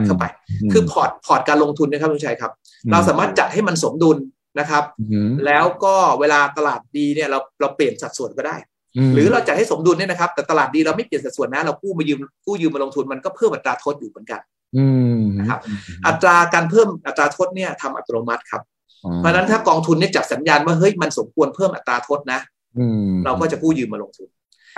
เข้าไป คือพอร์ตพอร์ตการลงทุนนะครับคุณชัยครับ เราสามารถจัดให้มันสมดุลนะครับอืมแล้วก็เวลาตลาดดีเนี่ยเราเราเปลี่ยนสัดส่วนก็ได้ม หรือเราจัดให้สมดุลเนี่ยนะครับ แต่ตลาดดีเราไม่เปลี่ยนสัดส่วนนะเรากู้มายืมกู้ยืมมาลงทุนมันก็เพิ่มอัตราโทษอยู่เหมือนกันอืมนะครับอัตราการเพิ่มอัตราโทษเนี่ยทำอัตโนมัติครับเพราะฉะนั้นถ้ากองทุนเนี่ยจับสัญญาณว่าเฮ้ยมันสมควรเพิ่มอัตราโทษนะอืมเราก็จะกู้ยืมมาลงทุน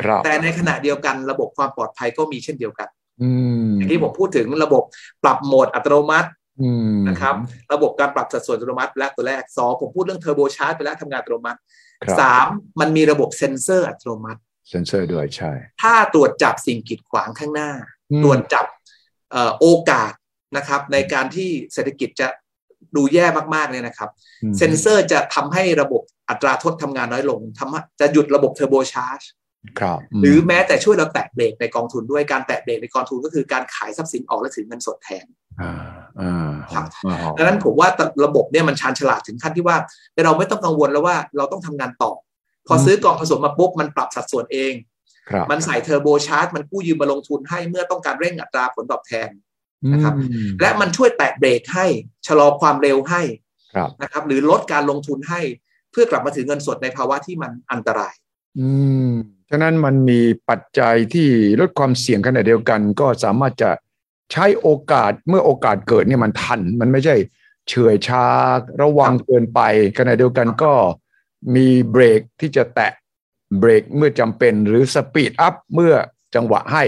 ครับแต่ในขณะเดียวกันระบบความปลอดภัยก็มีเช่นเดียวกันอืมอย่างที่ผมพูดถึงระบบปรับโหมดอัตโนมัติอืมนะครับ ระบบการปรับสัดส่วนอัตโนมัติและตัวแรกสองผมพูดเรื่องเทอร์โบชาร์จไปแล้วทำงานอัตโนมัติครับ สามมันมีระบบเซ็นเซอร์อัตโนมัติ เซนเซอร์ด้วยใช่ ถ้าตรวจจับสิ่งกีดขวางข้างหน้าอืมตรวจจับเอ่อโอกาสนะครับ ในการที่เศรษฐกิจจะดูแย่มากๆเนี่ยนะครับอืมเซ็นเซอร์จะทำให้ระบบอัตโนมัติทำงานน้อยลงทำให้จะหยุดระบบ turbochargeครับหรือแม้แต่ช่วยเราแตะเบรกในกองทุนด้วยการแตะเบรกในกองทุนก็คือการขายทรัพย์สินออกและถือเงินสดแทน อ่าอ่าครับอ่าดังนั้นผมว่าระบบเนี่ยมันชาญฉลาดถึงขั้นที่ว่าเราไม่ต้องกังวลแล้วว่าเราต้องทำงานต่อ พอซื้อกองผสมมาปุ๊บมันปรับสัดส่วนเองครับมันใส่เทอร์โบชาร์จมันกู้ยืมมาลงทุนให้เมื่อต้องการเร่งอัตราผลตอบแทนนะครับอืมและมันช่วยแตะเบรกให้ชะลอความเร็วให้ครับนะครับหรือลดการลงทุนให้เพื่อกลับมาถือเงินสดในภาวะที่มันอันตราย อืมฉะนั้นมันมีปัจจัยที่ลดความเสี่ยงขณะเดียวกัน ก็สามารถจะ ใช้โอกาสเมื่อโอกาสเกิดเนี่ยมันทัน มันไม่ใช่เฉื่อยช้าระวังเกินไปขณะเดียวกันก็มีเบรกที่จะแตะเบรกเมื่อจำเป็นหรือ speed up เมื่อจังหวะให้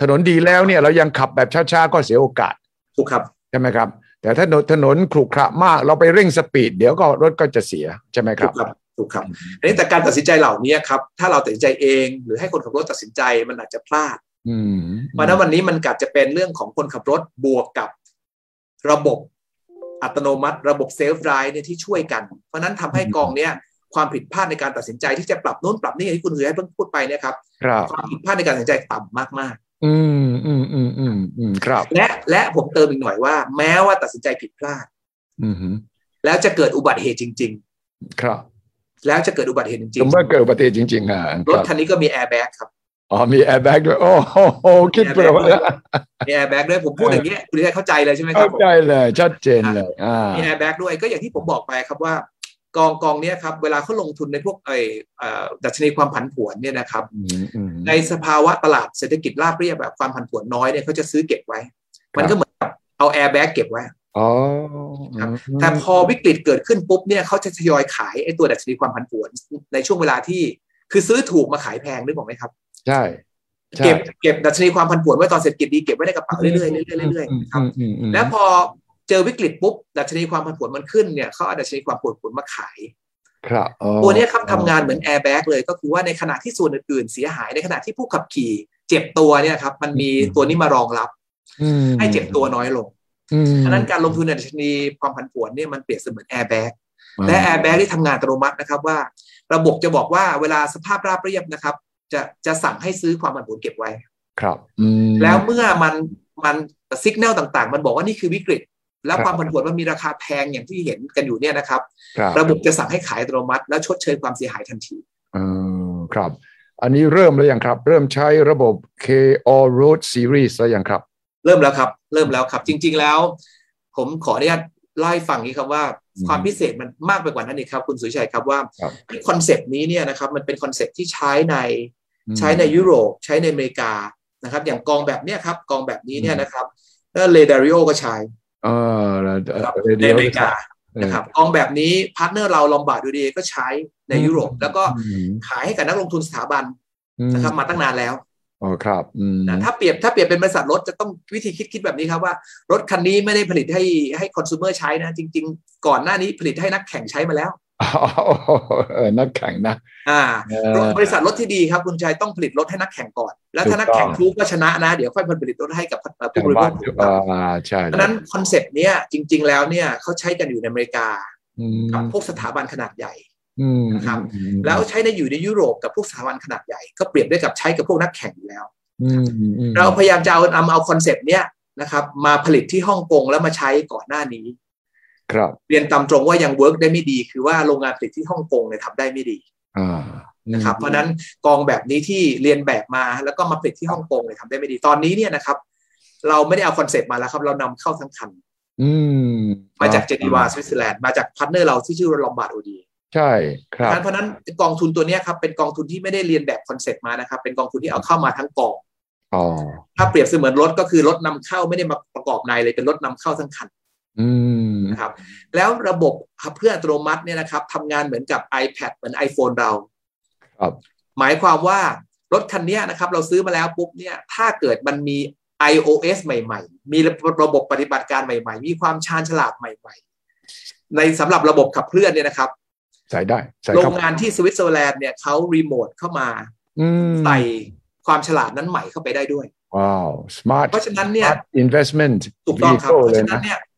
ถนนดีแล้วเนี่ยเรายังขับแบบช้าๆ ก็เสียโอกาสถูกครับใช่ไหมครับ แต่ถ้าถนนถนนขรุขระมากเราไปเร่ง speed เดี๋ยวก็รถก็จะเสียใช่ไหมครับถูกครับถูกครับอันนี้แต่การตัดสินใจเหล่านี้ครับ ถ้าเราตัดสินใจเอง หรือให้คนขับรถตัดสินใจมันอาจจะพลาดอืม เพราะฉะนั้นวันนี้มันกัดจะเป็นเรื่องของคนขับรถบวกกับระบบอัตโนมัติ ระบบเซลฟ์ไดรฟ์เนี่ยที่ช่วยกัน เพราะฉะนั้นทำให้กองเนี้ยความผิดพลาดในการตัดสินใจที่จะปรับโน้นปรับนี่อย่างที่คุณเหือให้เพิ่งพูดไปเนี่ยครับครับความผิดพลาดในการตัดสินใจต่ำมากอืมอืมอืมอืมอืมครับๆและและผมเติมอีกหน่อยว่า แม้ว่าตัดสินใจผิดพลาด อืมฮึแล้วจะเกิดอุบัติเหตุจริงครับๆแล้วจะเกิดอุบัติเหตุจริงสมมติว่าเกิดอุบัติเหตุจริงๆอะครับรถคันนี้ก็มีแอร์แบ็กครับ อ๋อมีแอร์แบ็กด้วย โอ้โหคิดเผื่อไว้แล้วมีแอร์แบ็กด้วยผมพูดอย่างเงี้ยคุณจะเข้าใจเลยใช่ไหมคเข้ารับผมเข้าใจเลยชัดเจนเลยอ่ามีแอร์แบ็กด้วยก็อย่างที่ผมบอกไปครับว่ากองกองเนี้ยครับเวลาเขาลงทุนในพวกไอ้เอ่อดัชนีความผันผวนเนี่ยนะครับอืมอืมในสภาวะตลาดเศรษฐกิจราบเรียบแบบความผันผวนน้อยเนี่ยเขาจะซื้อเก็บไว้ มันก็เหมือนกับเอาแอร์แบ็กเก็บไว้อ๋อครับแต่พอวิกฤตเกิดขึ้นปุ๊บเนี่ยเขาจะทยอยขายไอ้ตัวดัชนีความผันผวนในช่วงเวลาที่ คือซื้อถูกมาขายแพงนึกออกไหมครับ ใช่ใช่เก็บเก็บดัชนีความผันผวนไว้ตอนเศรษฐกิจดีเก็บไว้ในกระเป๋าเรื่อยๆเรื่อยๆเรื่อยๆครับอืมอืมอืมแล้วพอเจอวิกฤตปุ๊บดัชนีความผันผวนมันขึ้นเนี่ยเขาเอาดัชนีความผันผวนมาขาย ครับอ๋อตัวเนี้ยครับทำงานเหมือนแอร์แบ็กเลยก็คือว่าในขณะที่ส่วนอื่นๆเสียหายในขณะที่ผู้ขับขี่เจ็บตัวเนี่ยครับ มันมีตัวนี้มารองรับอืมให้เจ็บตัวน้อยลงอืมฉะนั้นการลงทุนในดัชนีความผันผวนเนี่ยมันเปรียบเสมือนแอร์แบ็กและแอร์แบ็กที่ทำงานอัตโนมัตินะครับว่า ระบบจะบอกว่าเวลาสภาพราบเรียบนะครับ จะจะสั่งให้ซื้อความผันผวนเก็บไว้ ครับอืมแล้วเมื่อมันมันสัญญาณต่าง ๆ มันบอกว่านี่คือวิกฤต แล้วครับความผันผวนมันมีราคาแพงอย่างที่เห็นกันอยู่เนี่ยนะครับครับ ระบบจะสั่งให้ขายอัตโนมัติ แล้วชดเชยความเสียหายทันทีเออครับ อันนี้เริ่มแล้วยังครับ เริ่มใช้ระบบ K-ALLROAD Series แล้วยังครับ เริ่มแล้วครับ เริ่มแล้วครับ จริง ๆแล้ว ผมขออนุญาตเล่าให้ฟังนี้ครับว่าอืมความพิเศษมันมากไปกว่านั้นอีกครับ คุณสุทธิชัยครับว่าครับคอนเซปต์นี้เนี่ยนะครับมันเป็นคอนเซปต์ที่ใช้ในอืม ใช้ในยุโรปใช้ในอเมริกานะครับ อย่างกองแบบเนี้ยครับ กองแบบนี้เนี่ยนะครับแล้ว Ray Dalio ก็ใช้เออแล้วนะครับเรในดิโออเมริกานะครับกองแบบนี้พาร์ทเนอร์เรา Lombard Odier ก็ใช้ในยุโรป แล้วก็อืมขายให้กับนักลงทุนสถาบันนะครับ มาตั้งนานแล้วอ๋อครับอืมนะถ้าเปรียบถ้าเปรียบเป็นบริษัทรถจะต้องวิธีคิดคิดแบบนี้ครับว่ารถคันนี้ไม่ได้ผลิตให้ให้ consumer ใช้นะ จริง ๆ ก่อนหน้านี้ผลิตให้นักแข่งใช้มาแล้วอ๋อ เออนักแข่งนะ อ่าเออรถบริษัทรถที่ดีครับคุณชัยต้องผลิตรถให้นักแข่งก่อน แล้วถ้านักแข่งถูกต้องทุกก็ชนะนะ เดี๋ยวค่อยผลิตรถให้กับผู้บริโภบ้าคนถูกอ่ต้อง อ่าใช่เพราะฉะนั้นคอนเซปต์เนี้ยจริง ๆ แล้วเนี่ยเขาใช้กันอยู่ในอเมริกาอืมกับพวกสถาบันขนาดใหญ่อืมนะครับอืมแล้วใช้ในอยู่ในยุโรปกับพวกสถาบันขนาดใหญ่ ก็เปรียบได้กับใช้กับพวกนักแข่งอยู่แล้วอืมอืมเราพยายามจะเอานำเอาคอนเซปต์เนี้ยนะครับมาผลิตที่ฮ่องกงแล้วมาใช้ก่อนหน้านี้ ครับเรียนตามตรงว่ายัง work ได้ไม่ดี คือว่าโรงงานผลิตที่ฮ่องกงเนี่ยทำได้ไม่ดีอ่านะครับ เพราะฉะนั้นกองแบบนี้ที่เลียนแบบมาแล้วก็มาผลิตที่ฮ่องกงเนี่ยทำได้ไม่ดีตอนนี้เนี่ยนะครับ เราไม่ได้เอาคอนเซปต์มาแล้วครับ เรานำเข้าทั้งคันอืมมาจากเจนีวาสวิตเซอร์แลนด์มาจากพาร์ทเนอร์เราที่ชื่อว่า Lombard Odierใช่ครับเพราะฉะนั้นกองทุนตัวเนี้ยครับเป็นกองทุนที่ไม่ได้เลียนแบบคอนเซปต์มานะครับ เป็นกองทุนที่เอาเข้ามาทั้งกองอ๋อถ้าเปรียบเสมือนรถก็คือรถนำเข้าไม่ได้มาประกอบในเลยเป็นรถนำเข้าทั้งคันอืม นะครับแล้วระบบขับเคลื่อนอัตโนมัติเนี่ยนะครับทำงานเหมือนกับ iPad เหมือน iPhone เราครับหมายความว่ารถคันเนี้ยนะครับเราซื้อมาแล้วปุ๊บเนี่ยถ้าเกิดมันมี iOS ใหม่ ๆ มีระบบปฏิบัติการใหม่ ๆ มีความชาญฉลาดใหม่ ๆ ในสำหรับระบบขับเคลื่อนเนี่ยนะครับใส่ได้ใส่โรเข้างงานที่สวิตเซอร์แลนด์เนี่ยเขารีโมทเข้ามาอืมใส่ความฉลาดนั้นใหม่เข้าไปได้ด้วยว้าว smart เพราะฉะนั้นเนี่ย smart investment ถูกต้องครับ vehicle เพราะเลยฉะนั้นะนเนี่ยอืม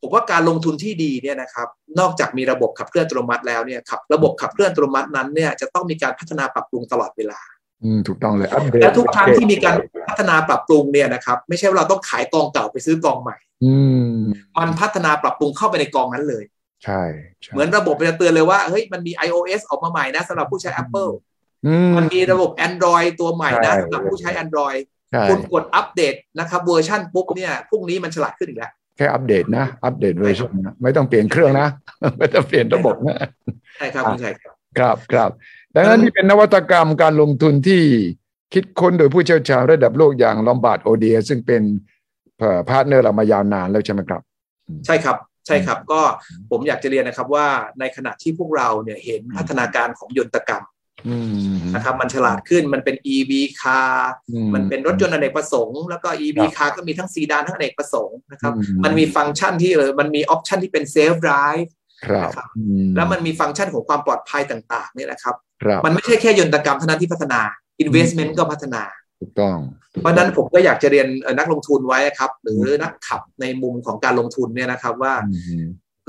ผมว่าการลงทุนที่ดีเนี่ยนะครับ นอกจากมีระบบขับเคลื่อนอัตโนมัติแล้วเนี่ยครับระบบขับเคลื่อนอัตโนมัตินั้นเนี่ยจะต้องมีการพัฒนาปรับปรุงตลอดเวลาอืมถูกต้องเลยอัปเดตและทุกครั้งที่มีการพัฒนาปรับปรุงเนี่ยนะครับ ไม่ใช่ว่าเราต้องขายกองเก่าไปซื้อกองใหม่ อืมมันพัฒนาปรับปรุงเข้าไปในกองนั้นเลย ใช่ใช่เหมือนระบบมันจะเตือนเลยว่าเฮ้ยมันมี iOS ออกมาใหม่นะสำหรับผู้ใช้ Apple อืมมันมีระบบ Android ตัวใหม่นะใช่สำหรับผู้ใช้ Android ใช่คุณกดอัปเดตนะครับเวอร์ชันปุ๊บเนี่ยพรุ่งนี้มันฉลาดขึ้นอีกแล้ว แค่อัปเดตนะ อัปเดตเวอร์ชันนะไม่ต้องเปลี่ยนเครื่องนะ ไม่ต้องเปลี่ยนระบบนะใช่ครับคุณชัยครับครับครับดังนั้นนี่เป็นนวัตกรรมการลงทุนที่คิดค้นโดยผู้เชี่ยวชาญระดับโลกอย่าง Lombard Odier ซึ่งเป็นพาร์ทเนอร์เรามายาวนานแล้วใช่ไหมครับ ใช่ครับใช่ครับก็ผมอยากจะเรียนนะครับว่าในขณะที่พวกเราเนี่ยเห็นพัฒนาการของยนตรกรรมอืม นะครับมันฉลาดขึ้นมันเป็น EV car อืมันเป็นรถยนต์อเนกประสงค์แล้วก็ EV ครับ car ก็มีทั้งซีดานทั้งอเนกประสงค์นะครับอืมมันมีฟังก์ชันที่เออมันมีออปชันที่เป็น self drive ครับนะครับอืมแล้วมันมีฟังก์ชันของความปลอดภัยต่างๆเนี่ยนะครับครับ มันไม่ใช่แค่ยนตกรรมเท่านั้นที่พัฒนา investment ก็พัฒนาถูกต้อง เพราะฉะนั้นผมก็อยากจะเรียนเอ่อนักลงทุนไว้ครับ หรือนักขับในมุมของการลงทุนเนี่ยนะครับว่าอืม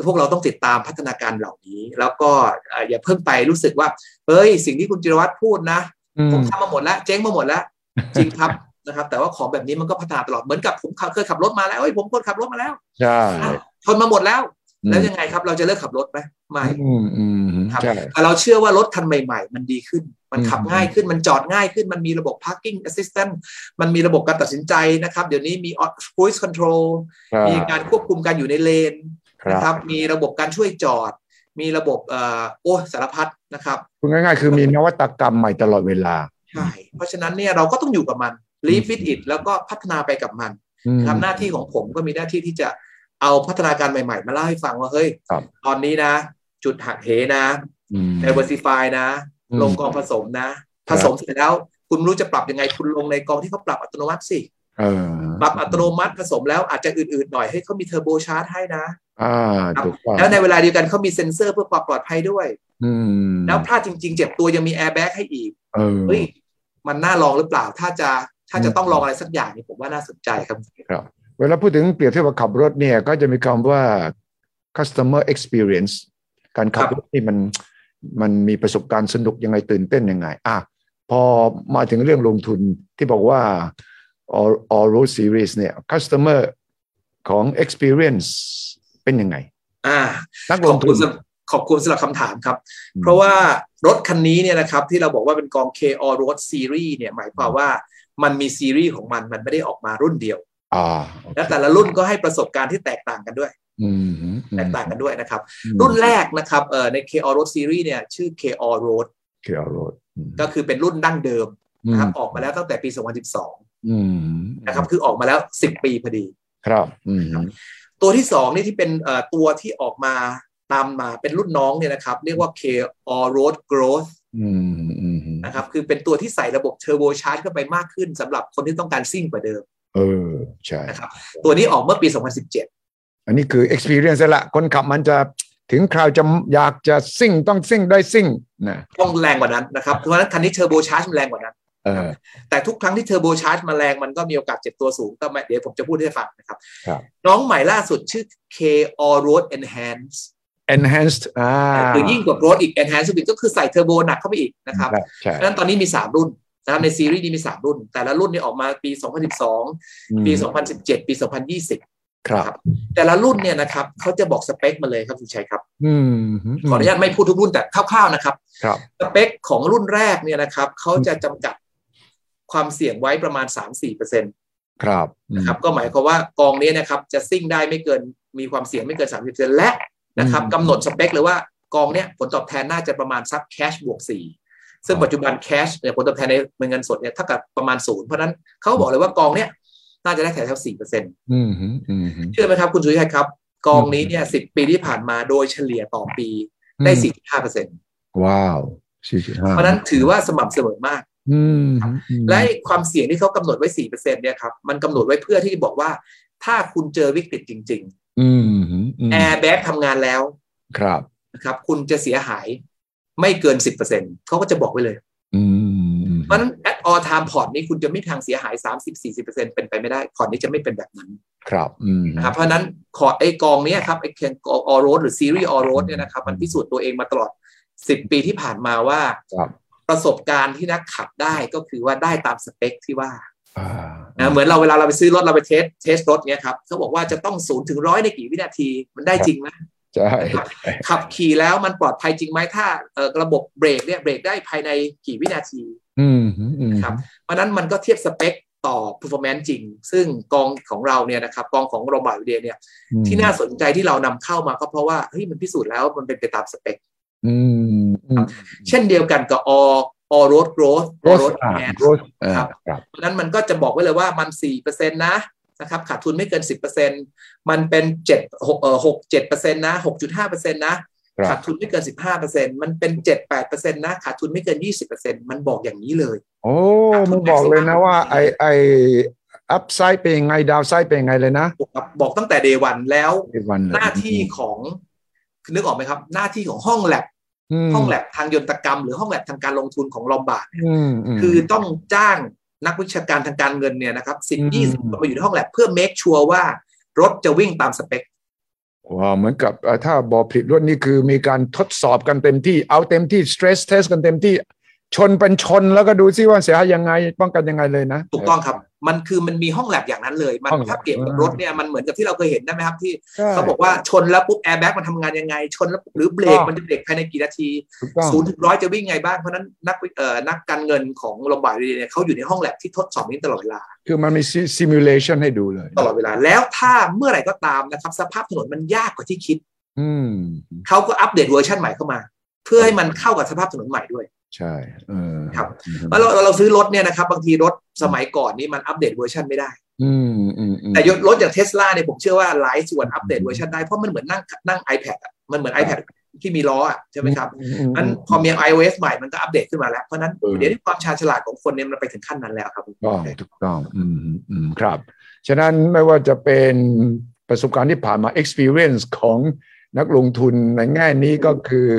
พวกเราต้องติดตามพัฒนาการเหล่านี้ แล้วก็เอ่ออย่าเพิ่งไปรู้สึกว่าเฮ้ยสิ่งที่คุณจิรวัตรพูดนะอืมผมทำมาหมดแล้ว เจ๊งมาหมดแล้ว จริงครับนะครับ แต่ว่าของแบบนี้มันก็พัฒนาตลอดเหมือนกับผมเคยขับรถมาแล้วเอ้ยผมคนขับรถมาแล้วใช่อะทนมาหมดแล้ว แล้วยังไงครับ เราจะเลิกขับรถไหมไม่อืมอืมครับใช่แต่เราเชื่อว่ารถคันใหม่ ๆ มันดีขึ้น มันขับอืมง่ายขึ้นมันจอดง่ายขึ้นมันมีระบบ parking assistant มันมีระบบการตัดสินใจนะครับ เดี๋ยวนี้มี cruise control ครับมีการควบคุมการอยู่ในเลนครั นะบครับ มีระบบการช่วยจอด มีระบบเอ่อโอ้สารพัดนะครับพูดง่ายๆ คือมีนวัตกรรมใหม่ตลอดเวลาใช่เพราะฉะนั้นเนี่ยเราก็ต้องอยู่กับมัน live with it แล้วก็พัฒนาไปกับมันอืมทำหน้าที่ของผมก็มีหน้าที่ที่จะเอาพัฒนาการใหม่ๆ มาเล่าให้ฟังว่าเฮ้ยครับตอนนี้นะ จุดหักเหนะอืม diversify นะอืมลงกองผสมนะครัผบสมเสร็จแล้ว คุณไม่รู้จะปรับยังไงคุณลงในกองที่เขาปรับอัตโนมัติสิเออ ปรับอัตโนมัติผสมแล้วอาจจะอืดๆหน่อยให้เขามีเทอร์โบชาร์จให้นะอ่าครับถูกต้องแล้วในเวลาเดียวกันเขามีเซ็นเซอร์เพื่อความปลอดภัยด้วยอืมแล้วพลาดจริง ๆ เจ็บตัวยังมีแอร์แบ็กให้อีกเออเฮ้ยมันน่าลองหรือเปล่า ถ้าจะถ้าจะอืมต้องลองอะไรสักอย่างนี่ผมว่าน่าสนใจครับ เวลาพูดถึงเปรียบเทียบกับขับรถเนี่ย ก็จะมีคำว่า customer experience การขับรถที่มันมันมีประสบการณ์สนุกยังไงตื่นเต้นยังไง อะพอมาถึงเรื่องลงทุนที่บอกว่า all all road series เนี่ย customer ของ experience เป็นยังไง อ่านักขลองบทุคุนณสำขอบคุณสำหรับคำถามครับอืมเพราะว่ารถคันนี้เนี่ยนะครับที่เราบอกว่าเป็นกอง K All Road Series เนี่ยหมายความว่ามันมีซีรีส์ของมันมันไม่ได้ออกมารุ่นเดียวอ่าและแต่ละรุ่นก็ให้ประสบการณ์ที่แตกต่างกันด้วยอืมอืมแตกต่างกันด้วยนะครับอืมรุ่นแรกนะครับเอ่อใน K All Road Series เนี่ยชื่อ K All Road เคียวโรดก็คือเป็นรุ่นดั้งเดิมนะครับออกมาแล้วตั้งแต่ปี 2012อืม นะครับ คือออกมาแล้ว10ปีพอดี ครับอืมตัวที่สองนี่ที่เป็นเอ่อตัวที่ออกมาตามมาเป็นรุ่นน้องเนี่ยนะครับ เรียกว่า K All Road Growth อืมอืมนะครับ คือเป็นตัวที่ใส่ระบบเทอร์โบชาร์จเข้าไปมากขึ้นสำหรับคนที่ต้องการซิ่งกว่าเดิม เออ ใช่นะครับ ตัวนี้ออกเมื่อปี 2017 อันนี้คือ experience แล้วละ คนขับมันจะถึงคราวจะอยากจะซิ่งต้องซิ่งได้ซิ่งนะต้องแรงกว่านั้นนะครับ เพราะฉะนั้นคันนี้เทอร์โบชาร์จมันแรงกว่านั้นเออ แต่ทุกครั้งที่เทอร์โบชาร์จมาแรงมันก็มีโอกาสเจ็บตัวสูงก็ไม่เดี๋ยวผมจะพูดให้ฟังนะครับครับ น้องใหม่ล่าสุดชื่อ K-ALLROAD Enhanced enhanced อ่าคือยิ่งกว่า Road อีก Enhance อีกก็คือใส่เทอร์โบหนักเข้าไปอีกนะครับใช่เพราะฉะนั้นตอนนี้มี 3 รุ่นนะครับในซีรีส์นี้มี 3 รุ่น แต่ละรุ่นนี่ออกมาปี 2012 ปี 2017 ปี 2020 ครับครับแต่ละรุ่นเนี่ยนะครับเขาจะบอกสเปคมาเลยครับคุณชัยครับอืมขออนุญาตไม่พูดทุกรุ่นแต่คร่าวๆนะครับครับสเปคของรุ่นแรกเนี่ยนะครับเขาจะจำกัด ความเสี่ยงไว้ประมาณ 3-4%นครับะครับ ก็หมายความว่ากองนี้นะครับ จะซิ่งได้ไม่เกินมีความเสี่ยงไม่เกิน 30%และนะครับกำหนดสเปคเลยว่ากองเนี้ยผลตอบแทนน่าจะประมาณสักแคชบวก 4 ซึ่งปัจจุบันแคชเนี่ยผลตอบแทนในเงินสดเนี่ยเท่ากับประมาณศูนย์เพราะฉะนั้นเขาบอกเลยว่ากองเนี้ยน่าจะได้แถวๆ4%อืมอืมเชื่อไหมครับคุณสุทธิชัยครับ กองนี้เนี่ยสิบปีที่ผ่านมาโดยเฉลี่ยต่อปีได้4.5เปอร์เซ็นต์ว้าวสี่จุดห้าเพราะฉะนั้นถือว่าสม่ำเสมอมากอืม และไอ้ความเสี่ยงที่เขากำหนดไว้4เปอร์เซ็นต์เนี่ยครับมันกำหนดไว้เพื่อที่จะบอกว่า ถ้าคุณเจอวิกฤตจริงอืมๆแอร์แบ็กทำงานแล้ว ครับนะครับ คุณจะเสียหายไม่เกิน10เปอร์เซ็นต์เขาก็จะบอกไว้เลยอืมเพราะฉะนั้น at all time พอร์ตนี้คุณจะไม่มีทางเสียหาย30-40เปอร์เซ็นต์เป็นไปไม่ได้พอร์ตนี้จะไม่เป็นแบบนั้น ครับอืมนะครับ เพราะฉะนั้นขอไอ้กองเนี้ยครับไอ้ K-ALLROAD หรือซีรีส์ ALLROAD เนี่ยนะครับมันพิสูจน์ตัวเองมาตลอด10ปีที่ผ่านมาว่าครับ ประสบการณ์ที่นักขับได้ก็คือว่าได้ตามสเปคที่ว่าอ่านะเหมือนเราเวลาเราไปซื้อรถเราไป test test รถเนี้ยครับเขาบอกว่าจะต้องศูนย์ถึงร้อยในกี่วินาทีมันได้จริงไหมใช่ขับขี่แล้วมันปลอดภัยจริงไหมถ้าเอ่อระบบเบรกเนี่ยเบรกได้ภายในกี่วินาทีอืมอืมครับเพราะฉะนั้นมันก็เทียบสเปคต่อ performance จริง ซึ่งกองของเราเนี่ยนะครับกองของโรบอทเดียเนี่ยที่น่าสนใจที่เรานำเข้ามาก็เพราะว่าเฮ้ยมันพิสูจน์แล้วมันเป็นไปตามสเปค อืมอืมเช่นเดียวกันกับ all all road growth โร all ส road อ่า enhance โรสอ่าครับครับเพราะฉะนั้นมันก็จะบอกไว้เลยว่ามัน4%นะนะครับขาดทุนไม่เกิน10%มันเป็น7 6เอ่อ6 7%นะ6.5%นะครับขาดทุนไม่เกิน15%มันเป็น7-8%นะขาดทุนไม่เกิน20%มันบอกอย่างนี้เลย โอ้มันบอกเลยนะว่าไอ้ไอ้ upside เป็นยังไง downside เป็นยังไงเลยนะบอกบอกตั้งแต่ day one แล้วอีกวันเลยหน้าที่ของ นึกออกไหมครับ หน้าที่ของห้องแล็บห้องแล็บทางยนตรกรรม หรือห้องแล็บทางการลงทุนของ Lombard เนี่ยอืมมคือต้องจ้างนักวิชาการทางการเงินเนี่ยนะครับสิบอืมยี่สิบคนมาอยู่ในห้องแลบเพื่อ make sure ว่ารถจะวิ่งตามสเปคว้าวเหมือนกับเอ่อถ้าบอผลิตรถนี่คือมีการทดสอบกันเต็มที่เอาเต็มที่ stress test กันเต็มที่ ชนเป็นชนแล้วก็ดูซิว่าเสียหายยังไงป้องกันยังไงเลยนะ ถูกต้องครับ มันคือมันมีห้องแลบอย่างนั้นเลย มันห้อง lab ถ้าเปรียบกับรถเนี่ยมันเหมือนกับที่เราเคยเห็นได้ไหมครับที่ใช่เขาบอกว่าชนแล้วปุ๊บแอร์แบ็กมันทำงานยังไง ชนแล้วหรือเบรกถูกต้องมันจะเบรกภายในกี่นาทีถูกต้องศูนย์ถึงร้อยจะวิ่งไงบ้าง เพราะฉะนั้นนักวิเอ่อนักการเงินของ Lombard เนี่ยเขาอยู่ในห้องแล็บที่ทดสอบนี้ตลอดเวลา คือมันมี simulation ให้ดูเลย ตลอดเวลาแล้วถ้าเมื่อไหร่ก็ตามนะครับสภาพถนนมันยากกว่าที่คิดอืมเขาก็อัปเดตเวอร์ชันใหม่เข้ามา เพื่อให้มันเข้ากับสภาพถนนใหม่ด้วย ใช่เออครับแล้วเราเราซื้อรถเนี่ยนะครับ บางทีรถสมัยก่อนนี่มันอัปเดตเวอร์ชันไม่ได้ อืมอืมอืมแต่รถรถอย่างเทสลาเนี่ยผมเชื่อว่าหลายส่วนอัปเดตเวอร์ชันได้ เพราะมันเหมือนนั่งนั่ง iPad อะมันเหมือน iPad ที่มีล้ออะใช่ไหมครับอืมนั้นพอมี iOS ใหม่มันก็อัปเดตขึ้นมาแล้ว เพราะฉะนั้นเออเดี๋ยวนี้ความชาญฉลาดของคนเนี่ยมันไปถึงขั้นนั้นแล้วครับถูกต้องถูกต้องอืมอืมอืมครับ ฉะนั้นไม่ว่าจะเป็นประสบการณ์ที่ผ่านมา experience ของนักลงทุนในแง่นี้ก็คือ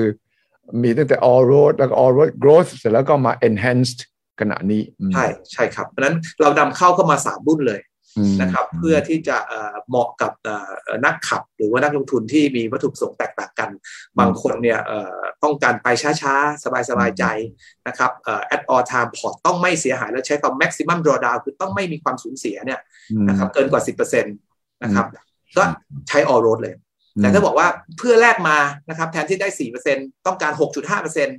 มีตั้งแต่ all road แล้วก็ all road growth เสร็จแล้วก็มา enhanced ขณะนี้อืมใช่ใช่ครับ เพราะฉะนั้นเรานำเข้าเข้ามาสามรุ่นเลยนะครับ เพื่อที่จะเหมาะกับนักขับ หรือว่านักลงทุนที่มีวัตถุประสงค์แตกต่างกัน บางคนเนี่ยต้องการไปช้าๆ สบายๆ ใจนะครับ at all time port ต้องไม่เสียหายแล้วใช้คำ maximum drawdown คือต้องไม่มีความสูญเสียเนี่ยนะครับเกินกว่า 10%นะครับ ก็ใช้ all road เลย แต่ถ้าบอกว่าเพื่อแลกมานะครับ แทนที่ได้4%ต้องการ6.5%น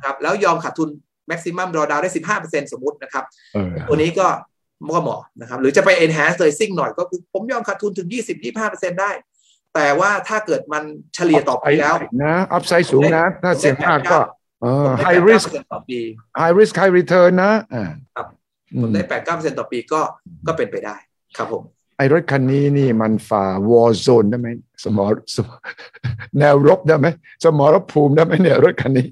ะครับแล้วยอมขาดทุน maximum drawdown ได้15%สมมุตินะครับ ตัวนี้ก็ก็เหมาะนะครับ หรือจะไป enhance เลยซิ่งหน่อยก็คือผมยอมขาดทุนถึง20-25%ได้ แต่ว่าถ้าเกิดมันเฉลี่ยต่อไปแล้วนะอัพไซด์สูงนะถ้าเสี่ยงมากก็ high risk ต่อปี high risk high return นะครับผมได้แปดเก้าเปอร์เซ็นต์ต่อปีก็ก็เป็นไปได้ครับผมไอ รถคันนี้นี่มันฝ่าวอร์โซนได้ไหมสมอสแนวรบได้ไหมสมรภูมิได้ไหมเนี่ยรถคันนี้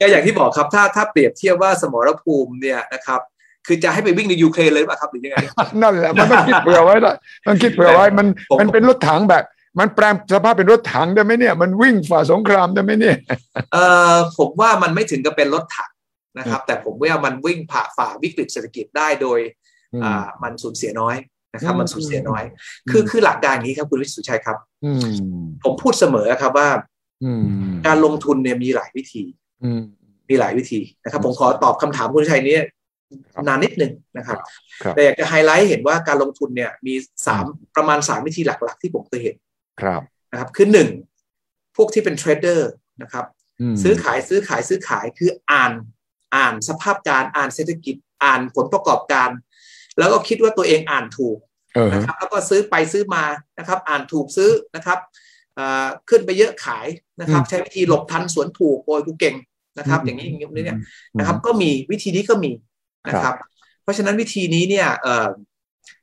ก็อย่างที่บอกครับถ้าถ้าเปรียบเทียบว่าสมรภูมิเนี่ยนะครับคือจะให้ไปวิ่งในยูเครนเลยป่ะครับหรือยังไงนั่นแหละมันต้องคิดเผื่อไว้ละมันคิดเผื่อไว้มันมันเป็นรถถังแบบ มันแปลงสภาพเป็นรถถังได้ไหมเนี่ย มันวิ่งฝ่าสงครามได้ไหมเนี่ยเออผมว่ามันไม่ถึงกับเป็นรถถังนะครับ แต่ผมว่ามันวิ่งผ่าฝ่าวิกฤตเศรษฐกิจได้โดย อ่ามันสูญเสียน้อย นะครับมันสูญเสียน้อย คือคือหลักการนี้ครับคุณสุทธิชัยครับผมพูดเสมอครับว่าการลงทุนเนี่ยมีหลายวิธีมีหลายวิธีนะครับ ผมขอตอบคำถามคุณชัยนี้นานนิดนึงนะครับ แต่อยากจะไฮไลท์เห็นว่าการลงทุนเนี่ยมีสามประมาณสามวิธีหลัก ๆ ที่ผมเคยเห็นครับนะครับคือหนึ่งพวกที่เป็นเทรดเดอร์นะครับ ซื้อขายซื้อขายซื้อขายคืออ่าน อ่านสภาพการอ่านเศรษฐกิจ อ่านผลประกอบการ แล้วก็คิดว่าตัวเองอ่านถูกนะครับแล้วก็ซื้อไปซื้อมานะครับ อ่านถูกซื้อนะครับขึ้นไปเยอะขายนะครับ ใช้วิธีหลบทันสวนถูกโอยกูเก่งนะครับ อย่างนี้อย่างนี้เนี่ยนะครับ ก็มีวิธีนี้ก็มีนะครับ เพราะฉะนั้นวิธีนี้เนี่ยเออ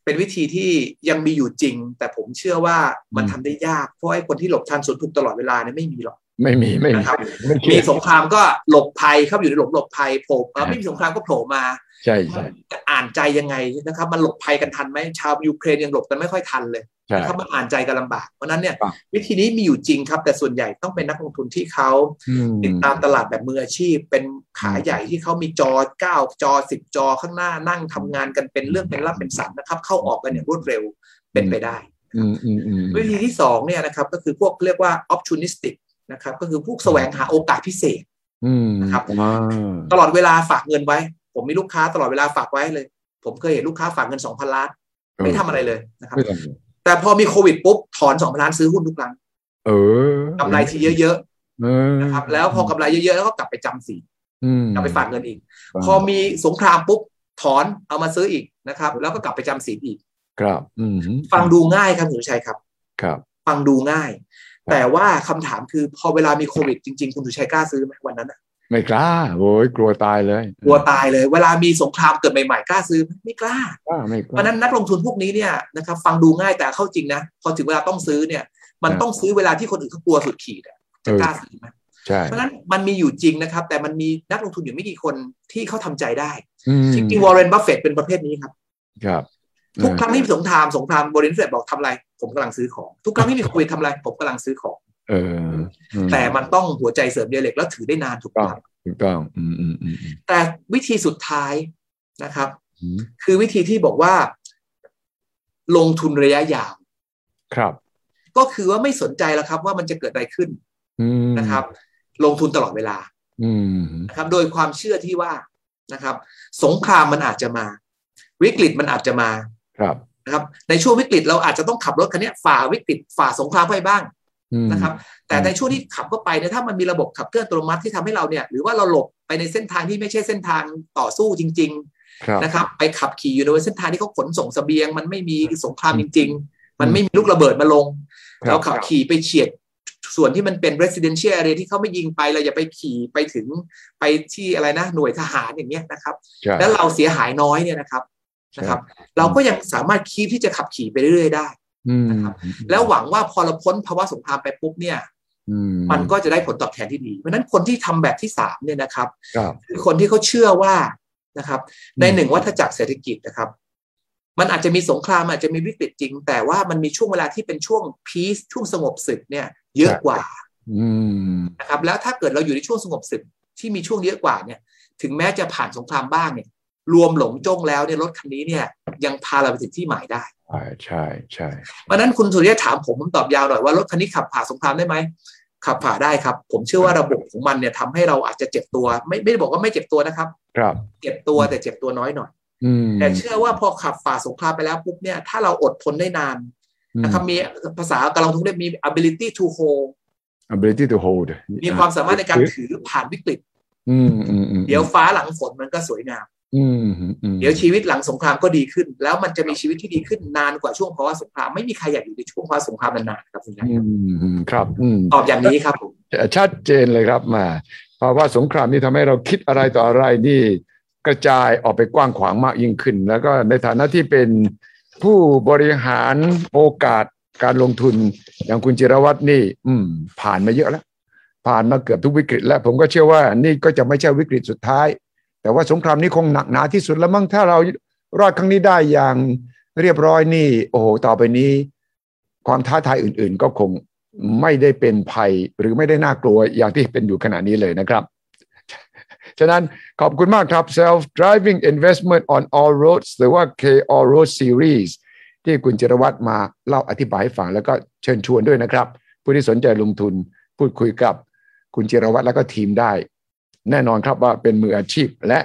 เป็นวิธีที่ยังมีอยู่จริง แต่ผมเชื่อว่ามันทำได้ยากเพราะไอ้คนที่หลบทันสวนถูกตลอดเวลาเนี่ยไม่มีหรอกไม่มีไม่มีครับมีสงครามก็หลบภัยเข้าอยู่ในหลบหลบภัยโผล่ไม่มีสงครามก็โผล่มาใช่ใช่อ่านใจยังไงนะครับ มันหลบภัยกันทันไหมชาวยูเครนยังหลบกันไม่ค่อยทันเลยนะครับมันอ่านใจกันลำบากเพราะนั้นเนี่ย วิธีนี้มีอยู่จริงครับ แต่ส่วนใหญ่ต้องเป็นนักลงทุนที่เขาติดตามตลาดแบบมืออาชีพ เป็นขาใหญ่ที่เขามีจอเก้าจอสิบจอข้างหน้านั่งทำงานกันเป็นเรื่องเป็นรับเป็นสันนะครับ เข้าออกกันอย่างรวดเร็วเป็นไปได้วิธีที่สองเนี่ยนะครับก็คือพวกเรียกว่า opportunistic นะครับก็คือพวกแสวงหาโอกาสพิเศษนะครับตลอดเวลาฝากเงินไว้ ผมมีลูกค้าตลอดเวลาฝากไว้เลย ผมเคยเห็นลูกค้าฝากเงินสองพันล้าน ไม่ทำอะไรเลยนะครับ แต่พอมีโควิดปุ๊บถอนสองพันล้านซื้อหุ้นทุกครั้งเออกำไรทีเยอะๆนะครับ แล้วพอกำไรเยอะๆแล้วก็กลับไปจำสีกลับไปฝากเงินอีก พอมีสงครามปุ๊บถอนเอามาซื้ออีกนะครับ แล้วก็กลับไปจำสีอีก ครับฟังดูง่ายครับคุณชัยครับ ครับ ฟังดูง่าย แต่ว่าคำถามคือพอเวลามีโควิดจริงๆ คุณสุชัยกล้าซื้อไหมวันนั้นอะ ไม่กล้าโว้ยกลัวตายเลย กลัวตายเลย เวลามีสงครามเกิดใหม่ๆกล้าซื้อไม่กล้าไม่เพราะนั้นนักลงทุนพวกนี้เนี่ยนะครับฟังดูง่ายแต่เข้าจริงนะพอถึงเวลาต้องซื้อเนี่ย มันต้องซื้อเวลาที่คนอื่นเขากลัวสุดขีดจะกล้าซื้อไหมเพราะนั้นมันมีอยู่จริงนะครับ แต่มันมีนักลงทุนอยู่ไม่กี่คนที่เขาทำใจได้จริงๆวอร์เรนบัฟเฟตเป็นประเภทนี้ครับ ครับทุกครั้งที่มีสงครามสงครามวอร์เรนบัฟเฟตบอกทำอะไร ผมกำลังซื้อของ ทุกครั้งที่มีโควิดทำอะไร ผมกำลังซื้อของ เออ แต่มันต้องหัวใจเสริมใยเหล็กแล้วถือได้นานถูกต้องถูกต้อง อืมอืมอืมแต่วิธีสุดท้ายนะครับ คือวิธีที่บอกว่า ลงทุนระยะยาว ครับ ก็คือว่าไม่สนใจแล้วครับ ว่ามันจะเกิดอะไรขึ้นนะครับ ลงทุนตลอดเวลานะครับ โดยความเชื่อที่ว่านะครับ สงครามมันอาจจะมา วิกฤตมันอาจจะมา ครับนะครับ ในช่วงวิกฤตเราอาจจะต้องขับรถคันนี้ฝ่าวิกฤตฝ่าสงครามไปบ้าง นะครับ แต่ในช่วงที่ขับเข้าไปเนี่ยถ้ามันมีระบบขับเคลื่อนอัตโนมัติที่ทำให้เราเนี่ย หรือว่าเราหลบไปในเส้นทางที่ไม่ใช่เส้นทางต่อสู้จริง ๆ นะครับ ไปขับขี่อยู่ในเส้นทางที่เขาขนส่งสเสบียง มันไม่มีสงครามจริง ๆ มันไม่มีลูกระเบิดมาลง เราขับขี่ไปเฉียดส่วนที่มันเป็น residential area ที่เขาไม่ยิงไปเราอย่าไปขี่ไปถึงไปที่อะไรนะหน่วยทหารอย่างเงี้ยนะครับ แล้วเราเสียหายน้อยเนี่ยนะครับนะครับ เราก็ยังสามารถคีบที่จะขับขี่ไปเรื่อยๆได้ นะครับแล้วหวังว่าพอเราพ้นภาวะสงครามไปปุ๊บเนี่ยมันก็จะได้ผลตอบแทนที่ดี เพราะนั้นคนที่ทำแบบที่สามเนี่ยนะครับคือคนที่เขาเชื่อว่านะครับ ในหนึ่งวัฏจักรเศรษฐกิจนะครับ มันอาจจะมีสงครามอาจจะมีวิกฤตจริง แต่ว่ามันมีช่วงเวลาที่เป็นช่วงพีซช่วงสงบศึกเนี่ย เยอะกว่านะครับ แล้วถ้าเกิดเราอยู่ในช่วงสงบศึกที่มีช่วงเยอะกว่าเนี่ย ถึงแม้จะผ่านสงครามบ้างเนี่ย รวมหลงจ้งแล้วเนี่ยรถคันนี้เนี่ย ยังพาเราไปถึงที่หมายได้ ใช่ใช่ใช่เพราะนั้นคุณสุริยะถามผมผมตอบยาวหน่อยว่ารถคันนี้ขับผ่าสงครามได้ไหมขับผ่าได้ครับ ผมเชื่อว่าระบบของมันเนี่ยทำให้เราอาจจะเจ็บตัว ไม่ไม่ได้บอกว่าไม่เจ็บตัวนะครับ ครับ เจ็บตัวแต่เจ็บตัวน้อยหน่อยอืมแต่เชื่อว่าพอขับฝ่าสงครามไปแล้วปุ๊บเนี่ยถ้าเราอดทนได้นานนะครับมีภาษากำลังทุกเรียกมี ability to hold ability to hold มีความสามารถในการถือผ่านวิกฤตอืมอืมอืมเดี๋ยวฟ้าหลังฝนมันก็สวยงามอืมอืมอืม เดี๋ยวชีวิตหลังสงครามก็ดีขึ้น แล้วมันจะมีชีวิตที่ดีขึ้นนานกว่าช่วงภาวะสงครามไม่มีใครอยากอยู่ในช่วงภาวะสงครามนานๆครับคุณนายอืมอืมครับอืมตอบอย่างนี้ครับผมชัดเจนเลยครับมาภาวะสงครามนี่ทำให้เราคิดอะไรต่ออะไรนี่กระจายออกไปกว้างขวางมากยิ่งขึ้น แล้วก็ในฐานะที่เป็นผู้บริหารโอกาสการลงทุนอย่างคุณจิรวัตรนี่ อืม ผ่านมาเยอะแล้ว ผ่านมาเกือบทุกวิกฤต และผมก็เชื่อว่านี่ก็จะไม่ใช่วิกฤตสุดท้าย แต่ว่าสงครามนี้คงหนักหนาที่สุดแล้วมั้งถ้าเรารอดครั้งนี้ได้อย่างเรียบร้อยนี่ โอ้โหต่อไปนี้ ความท้าทายอื่น ๆ ก็คงไม่ได้เป็นภัยหรือไม่ได้น่ากลัวอย่างที่เป็นอยู่ขณะนี้เลยนะครับ ฉะนั้นขอบคุณมากครับ self driving investment on all roads หรือว่า K all road series ที่คุณจิรวัตรมาเล่าอธิบายให้ฟังแล้วก็เชิญชวนด้วยนะครับ ผู้ที่สนใจลงทุนพูดคุยกับคุณจิรวัตรแล้วก็ทีมได้ แน่นอนครับว่าเป็นมืออาชีพและ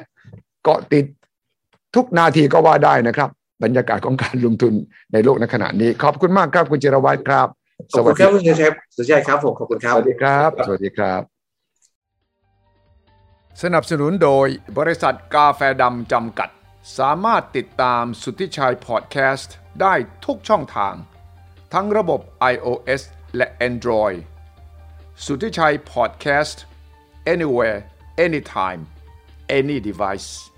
เกาะติดทุกนาทีก็ว่าได้นะครับ บรรยากาศของการลงทุนในโลกในขณะนี้ ขอบคุณมากครับคุณจิรวัตรครับขอบคุณครับคุณชัยสุชัยครับผมขอบคุณคสรับวัสดีครับ สวัสดีครับ สนับสนุนโดยบริษัทกาแฟดำจำกัด สามารถติดตามสุทธิชัยพอดแคสต์ได้ทุกช่องทาง ทั้งระบบ iOS และ Android สุทธิชัยพอดแคสต์ anywhere anytime any device